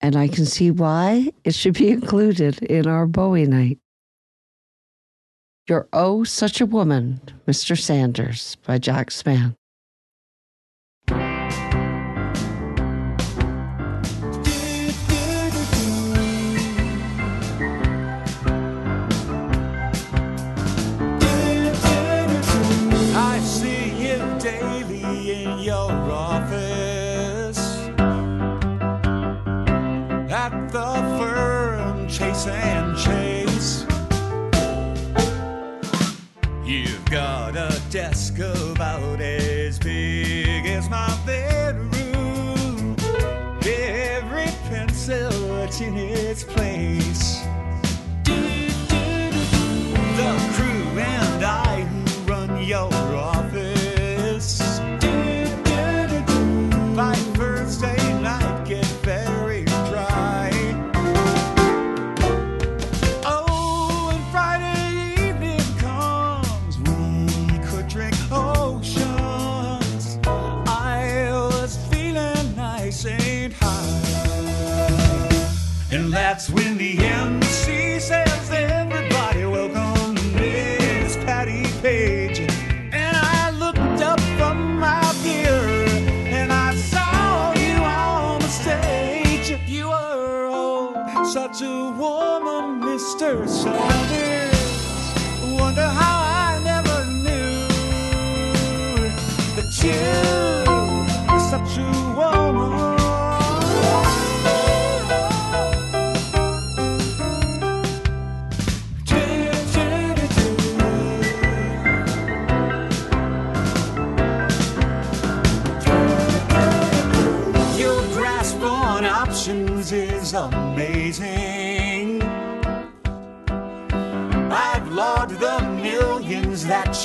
And I can see why it should be included in our Bowie night. You're Oh Such a Woman, Mr. Sanders by Jack Spann. And Chase. You've got a desk about as big as my bedroom. Every pencil it's in its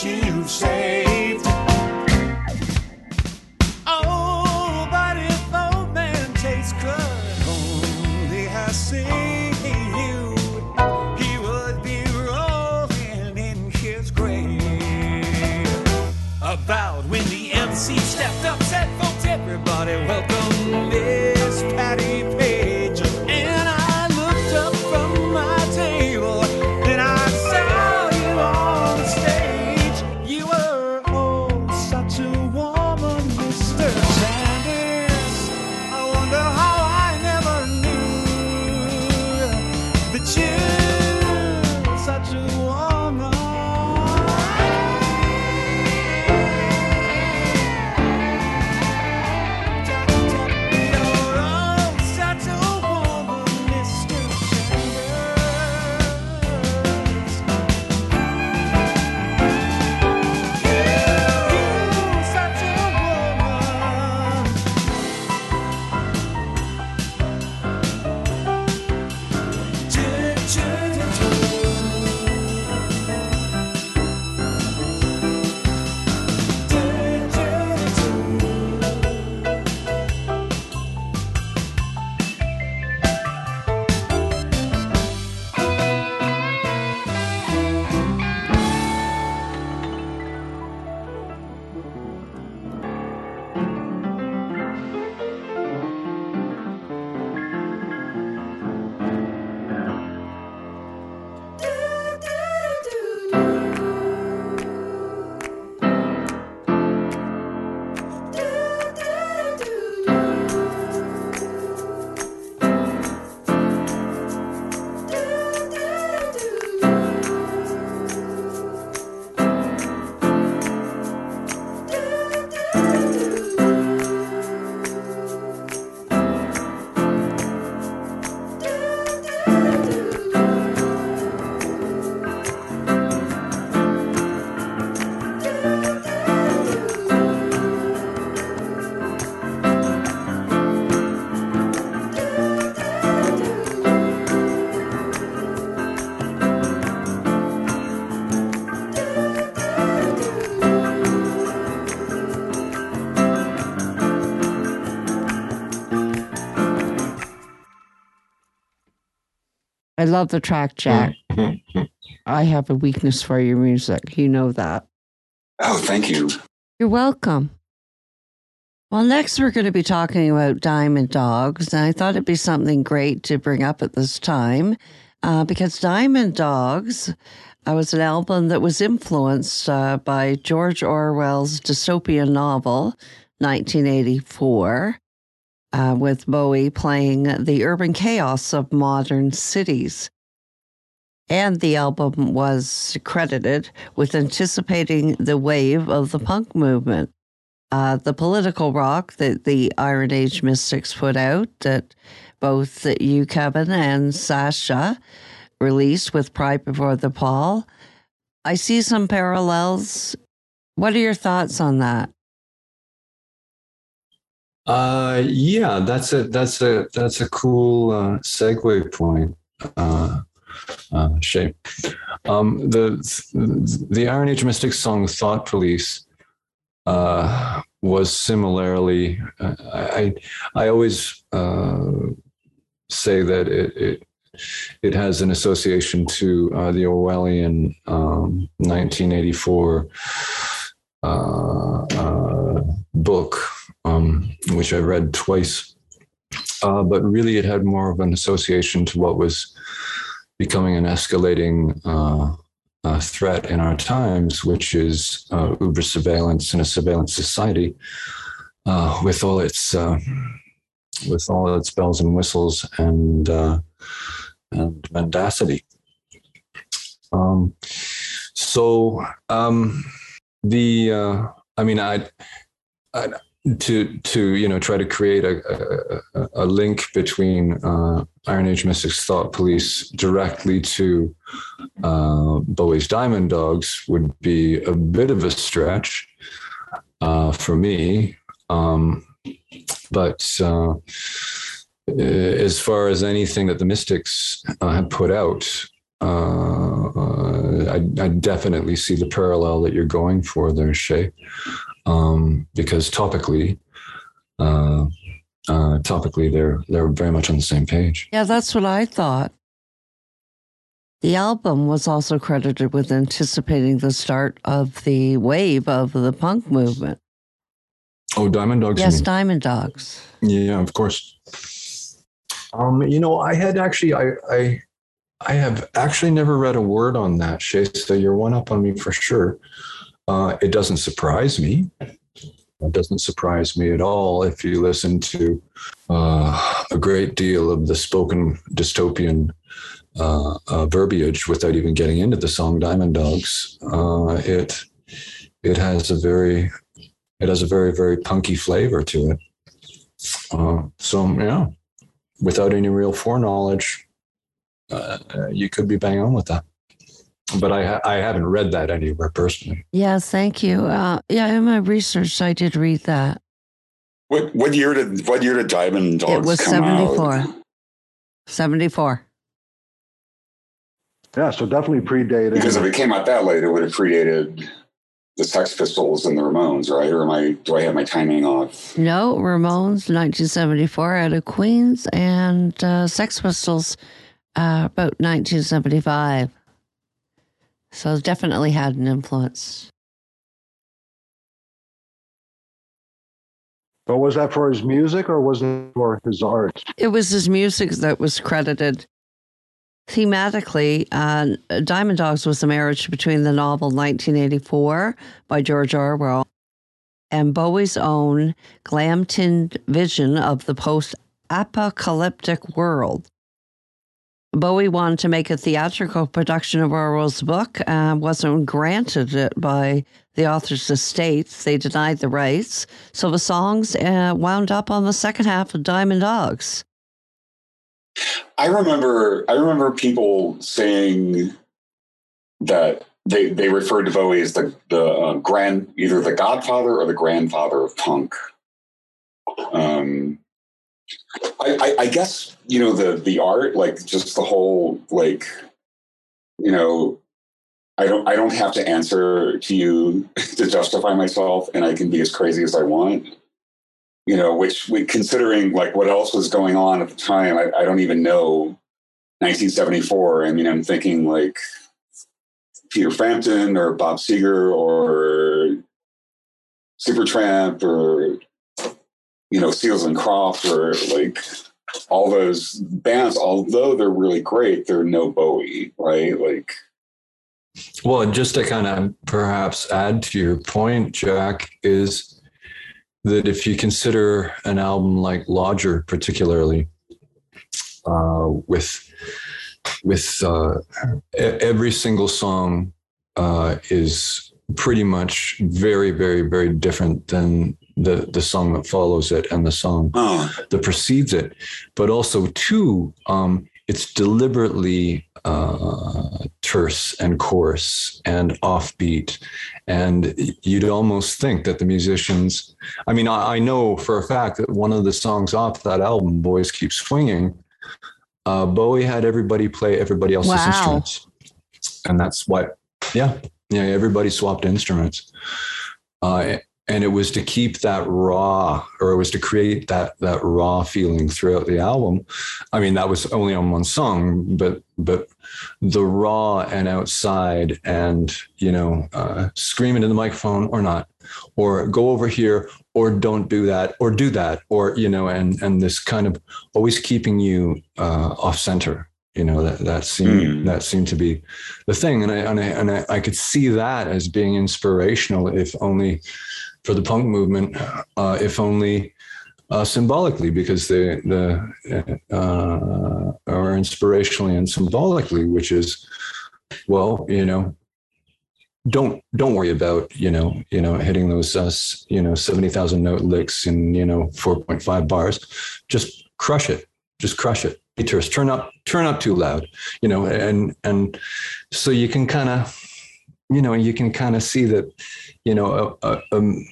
you've saved. Oh, but if old man takes good only has seen you, he would be rolling in his grave. About when the MC stepped up, said, folks, everybody welcome I love the track, Jack. I have a weakness for your music. You know that. Oh, thank you. You're welcome. Well, next we're going to be talking about Diamond Dogs, and I thought it'd be something great to bring up at this time uh, because Diamond Dogs uh, was an album that was influenced uh, by George Orwell's dystopian novel, 1984, uh, with Bowie playing the urban chaos of modern cities. And the album was credited with anticipating the wave of the punk movement. Uh, the political rock that the Iron Age Mystics put out, that both you, Kevin, and Sascha released with Pride Before the Fall. I see some parallels. What are your thoughts on that? Uh, yeah, that's a that's a that's a cool uh, segue point. Uh, uh, Shay. Um, the the Iron Age Mystic song "Thought Police" uh, was similarly. Uh, I I always uh, say that it, it it has an association to uh, the Orwellian um, 1984 uh, book, um, which I read twice. Uh, but really, it had more of an association to what was becoming an escalating uh, uh, threat in our times, which is uber surveillance in a surveillance society, with all its with all its bells and whistles and and mendacity. Um, so um, the uh, I mean I, I, to to you know try to create a, a, a link between uh, Iron Age Mystics Thought Police directly to uh, Bowie's Diamond Dogs would be a bit of a stretch uh, for me, um, but uh, as far as anything that the Mystics uh, have put out, uh, I, I, definitely see the parallel that you're going for there, Shay, um, because topically, uh, uh, topically they're they're very much on the same page. Yeah, that's what I thought. The album was also credited with anticipating the start of the wave of the punk movement. Oh, Diamond Dogs. Yes, Diamond Dogs. Yeah, of course. Um, you know, I had actually, I, I, I have actually never read a word on that, Shay. So you're one up on me for sure. Uh, it doesn't surprise me. It doesn't surprise me at all if you listen to uh, a great deal of the spoken dystopian uh, uh verbiage without even getting into the song "Diamond Dogs." Uh, it it has a very it has a very very punky flavor to it. Uh, so yeah, without any real foreknowledge, uh, you could be bang on with that. But I ha- I haven't read that anywhere personally. Yes, thank you. Uh, yeah, in my research, I did read that. What what year did what year did Diamond Dogs come out? It was seventy four. Seventy four. Yeah, so definitely predated. Because if it came out that late, it would have predated the Sex Pistols and the Ramones, right? Or am I do I have my timing off? No, Ramones, nineteen seventy four, out of Queens, and uh, Sex Pistols, uh, about nineteen seventy five. So it definitely had an influence. But was that for his music or was it for his art? It was his music that was credited. Thematically, uh, Diamond Dogs was a marriage between the novel 1984 by George Orwell and Bowie's own glam tinged vision of the post apocalyptic world. Bowie wanted to make a theatrical production of Orwell's book, uh, wasn't granted it by the author's estate. They denied the rights. So the songs uh, wound up on the second half of Diamond Dogs. I remember I remember people saying that they they referred to Bowie as the the uh, grand either the godfather or the grandfather of punk. Um, I, I, I guess you know the the art, like just the whole like, you know, I don't I don't have to answer to you to justify myself, and I can be as crazy as I want. You know, which considering like what else was going on at the time, I, I don't even know 1974. I mean, I'm thinking like Peter Frampton or Bob Seger or Supertramp or you know Seals and Crofts or like all those bands. Although they're really great, they're no Bowie, right? Like, well, just to kind of perhaps add to your point, Jack, is that if you consider an album like Lodger, particularly uh, with with uh, every single song uh, is pretty much very, very, very different than the the song that follows it and the song oh. that precedes it. But also, too, um, it's deliberately uh, terse and coarse and offbeat. And you'd almost think that the musicians, I mean, I, I know for a fact that one of the songs off that album, Boys Keep Swinging, uh, Bowie had everybody play everybody else's Wow. instruments. And that's what, yeah, yeah, everybody swapped instruments. Uh, and it was to keep that raw, or it was to create that that raw feeling throughout the album. I mean, that was only on one song, but but the raw and outside, and you know, uh, scream into the microphone or not, or go over here, or don't do that, or do that, or you know, and and this kind of always keeping you uh, off center. You know that that seemed Mm. that seemed to be the thing, and I and I and I, I could see that as being inspirational, if only for the punk movement, uh, if only uh, symbolically, because they the uh, or inspirationally and symbolically, which is, well, you know, don't don't worry about you know you know hitting those uh, you know seventy thousand note licks in you know four point five bars, just crush it, just crush it. Turn up, turn up too loud, you know, and and so you can kind of you know you can kind of see that you know uh, uh, um,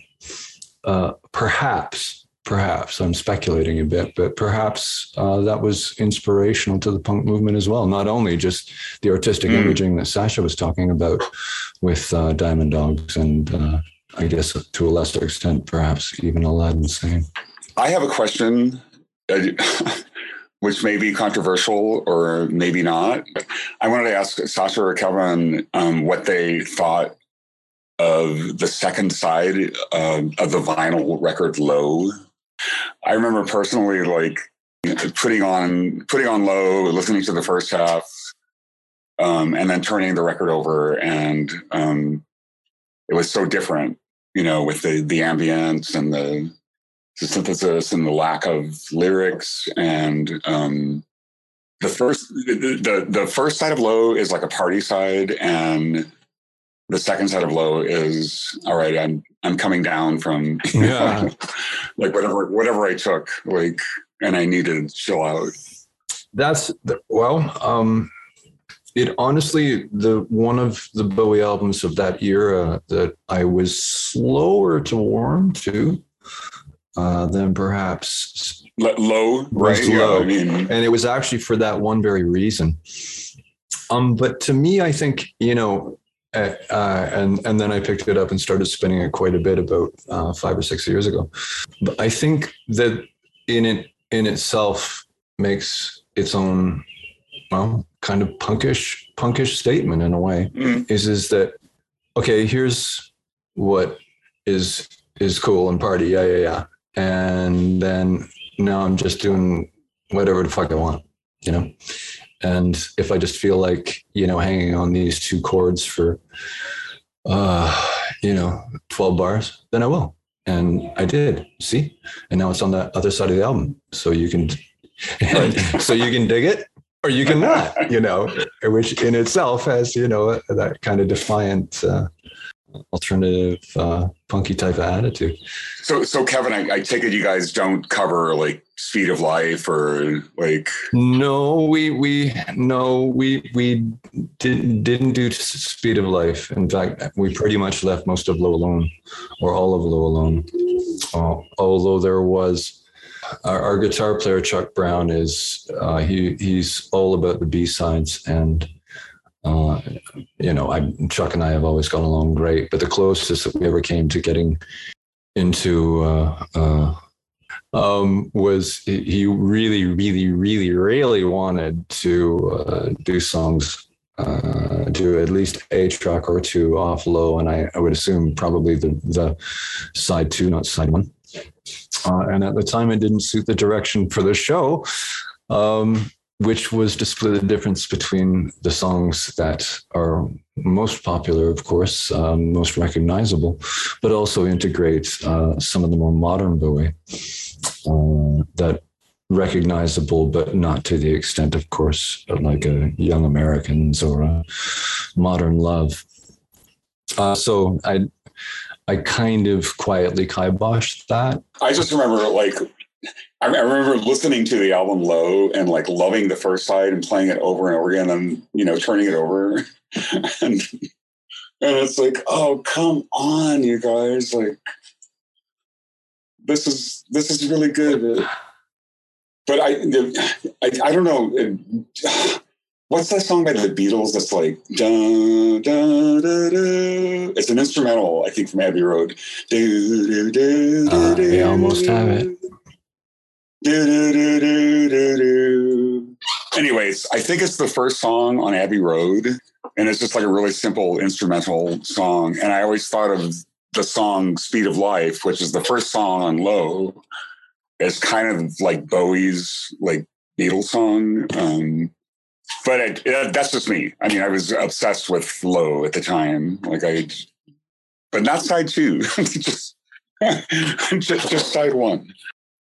uh, perhaps perhaps i'm speculating a bit but perhaps uh, that was inspirational to the punk movement as well. Not only just the artistic Mm. imaging that sascha was talking about with uh, diamond dogs and uh, i guess to a lesser extent perhaps even aladdin sane I have a question, which may be controversial or maybe not. I wanted to ask Sascha or Kevin um, what they thought of the second side of the vinyl record "Low." I remember personally, like putting on putting on "Low," listening to the first half, um, and then turning the record over, and um, it was so different, you know, with the the ambience and the the synthesis and the lack of lyrics. And um, the first the, the first side of low is like a party side. And the second side of low is all right i'm i'm coming down from Yeah. like whatever whatever i took like and i need to chill out. That's the, well, um, it honestly the one of the Bowie albums of that era that I was slower to warm to uh, than perhaps, low right Was yeah low. i mean and it was actually for that one very reason. Um, but to me, I think you know. Uh, uh, and and then I picked it up and started spinning it quite a bit about uh, five or six years ago. But I think that in it in itself makes its own well kind of punkish punkish statement in a way mm, is is that okay here's what is is cool and party yeah yeah yeah and then now i'm just doing whatever the fuck i want you know? And if i just feel like you know hanging on these two chords for uh you know 12 bars then i will. And i did see? And now it's on the other side of the album. So you can so you can dig it or you can not you know? Which in itself has you know that kind of defiant uh, alternative uh, punky type of attitude. So so kevin I, I take it you guys don't cover like speed of life or like no we we no we we didn't didn't do speed of life. In fact we pretty much left most of low alone or all of low alone. Uh, although there was our, our guitar player Chuck Brown is uh, he he's all about the B sides and uh, you know I Chuck and I have always gone along great but the closest that we ever came to getting into uh, uh, um, was he really, really, really, really wanted to uh, do songs, uh, do at least a track or two off low, and I, I would assume probably the the side two, not side one. And at the time, it didn't suit the direction for the show. Um, which was to split the difference between the songs that are most popular, of course, um, most recognizable, but also integrate uh, some of the more modern Bowie uh, that recognizable, but not to the extent, of course, of like a Young Americans or a Modern Love. Uh, so I, I kind of quietly kiboshed that. I just remember like I, remember listening to the album Low and like loving the first side and playing it over and over again and you know turning it over. And and it's like oh come on you guys like this is this is really good. But I I, I don't know what's that song by the Beatles that's like da, da, da, da. it's an instrumental I think from Abbey Road. Do, do, do, uh, we almost have it Anyways, I think it's the first song on Abbey Road, and it's just like a really simple instrumental song. And I always thought of the song "Speed of Life," which is the first song on Low, as kind of like Bowie's like Beatles song. Um, but it, it, that's just me. I mean, I was obsessed with Low at the time. Like I, but not side two. just, just just side one.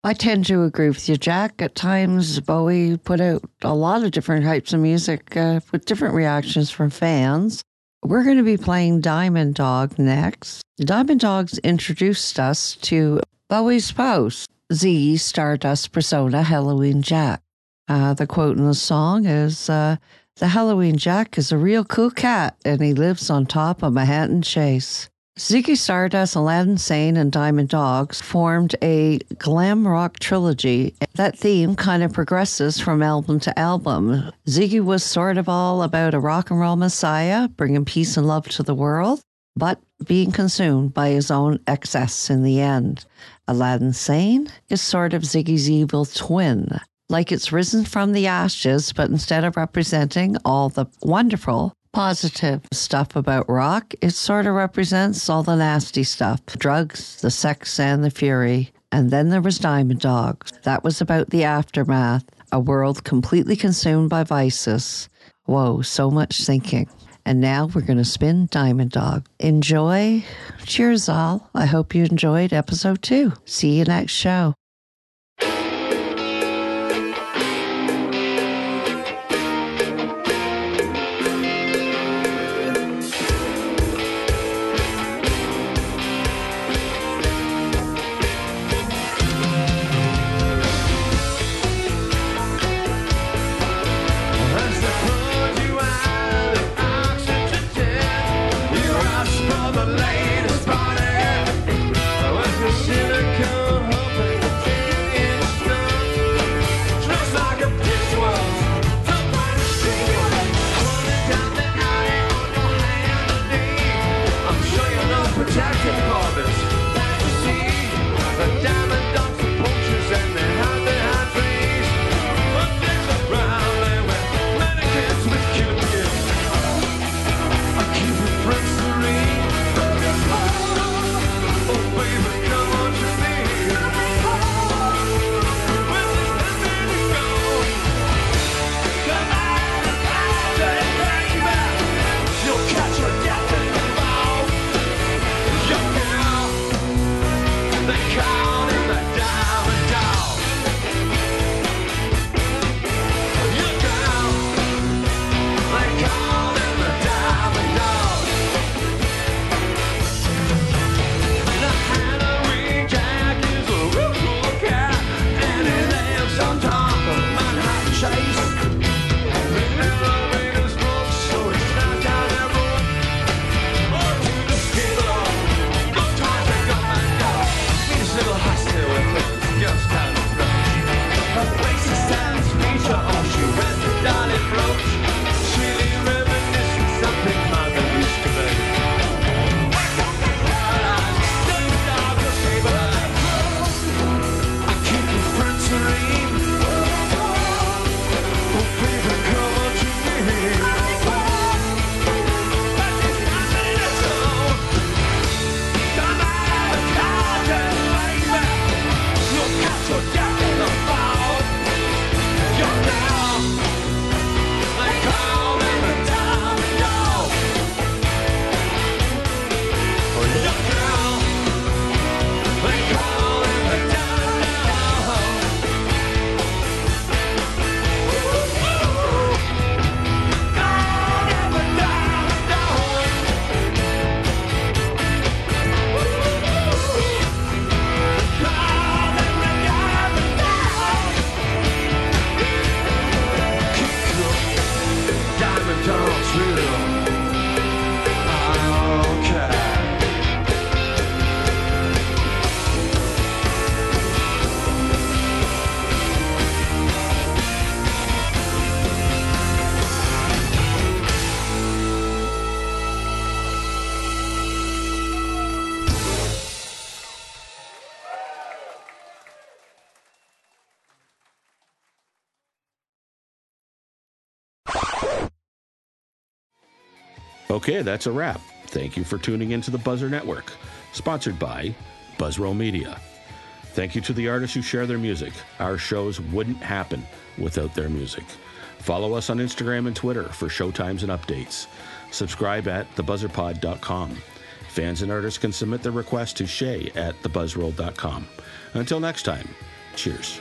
I tend to agree with you, Jack. At times, Bowie put out a lot of different types of music uh, with different reactions from fans. We're going to be playing Diamond Dog next. Diamond Dogs introduced us to Bowie's post, Ziggy Stardust persona Halloween Jack. Uh, the quote in the song is uh, The Halloween Jack is a real cool cat, and he lives on top of Manhattan Chase. Ziggy Stardust, Aladdin Sane, and Diamond Dogs formed a glam rock trilogy. That theme kind of progresses from album to album. Ziggy was sort of all about a rock and roll messiah, bringing peace and love to the world, but being consumed by his own excess in the end. Aladdin Sane is sort of Ziggy's evil twin. Like it's risen from the ashes, but instead of representing all the wonderful, positive stuff about rock, it sort of represents all the nasty stuff drugs, the sex, and the fury. And then there was Diamond Dogs. That was about the aftermath, a world completely consumed by vices. Whoa, so much thinking. And now we're going to spin Diamond Dog. Enjoy. Cheers, all. I hope you enjoyed episode two. See you next show. Okay, that's a wrap. Thank you for tuning into the Buzzr Network, sponsored by Buzzrow Media. Thank you to the artists who share their music. Our shows wouldn't happen without their music. Follow us on Instagram and Twitter for showtimes and updates. Subscribe at thebuzzrpod.com. Fans and artists can submit their requests to shay at thebuzzroll.com. Until next time, cheers.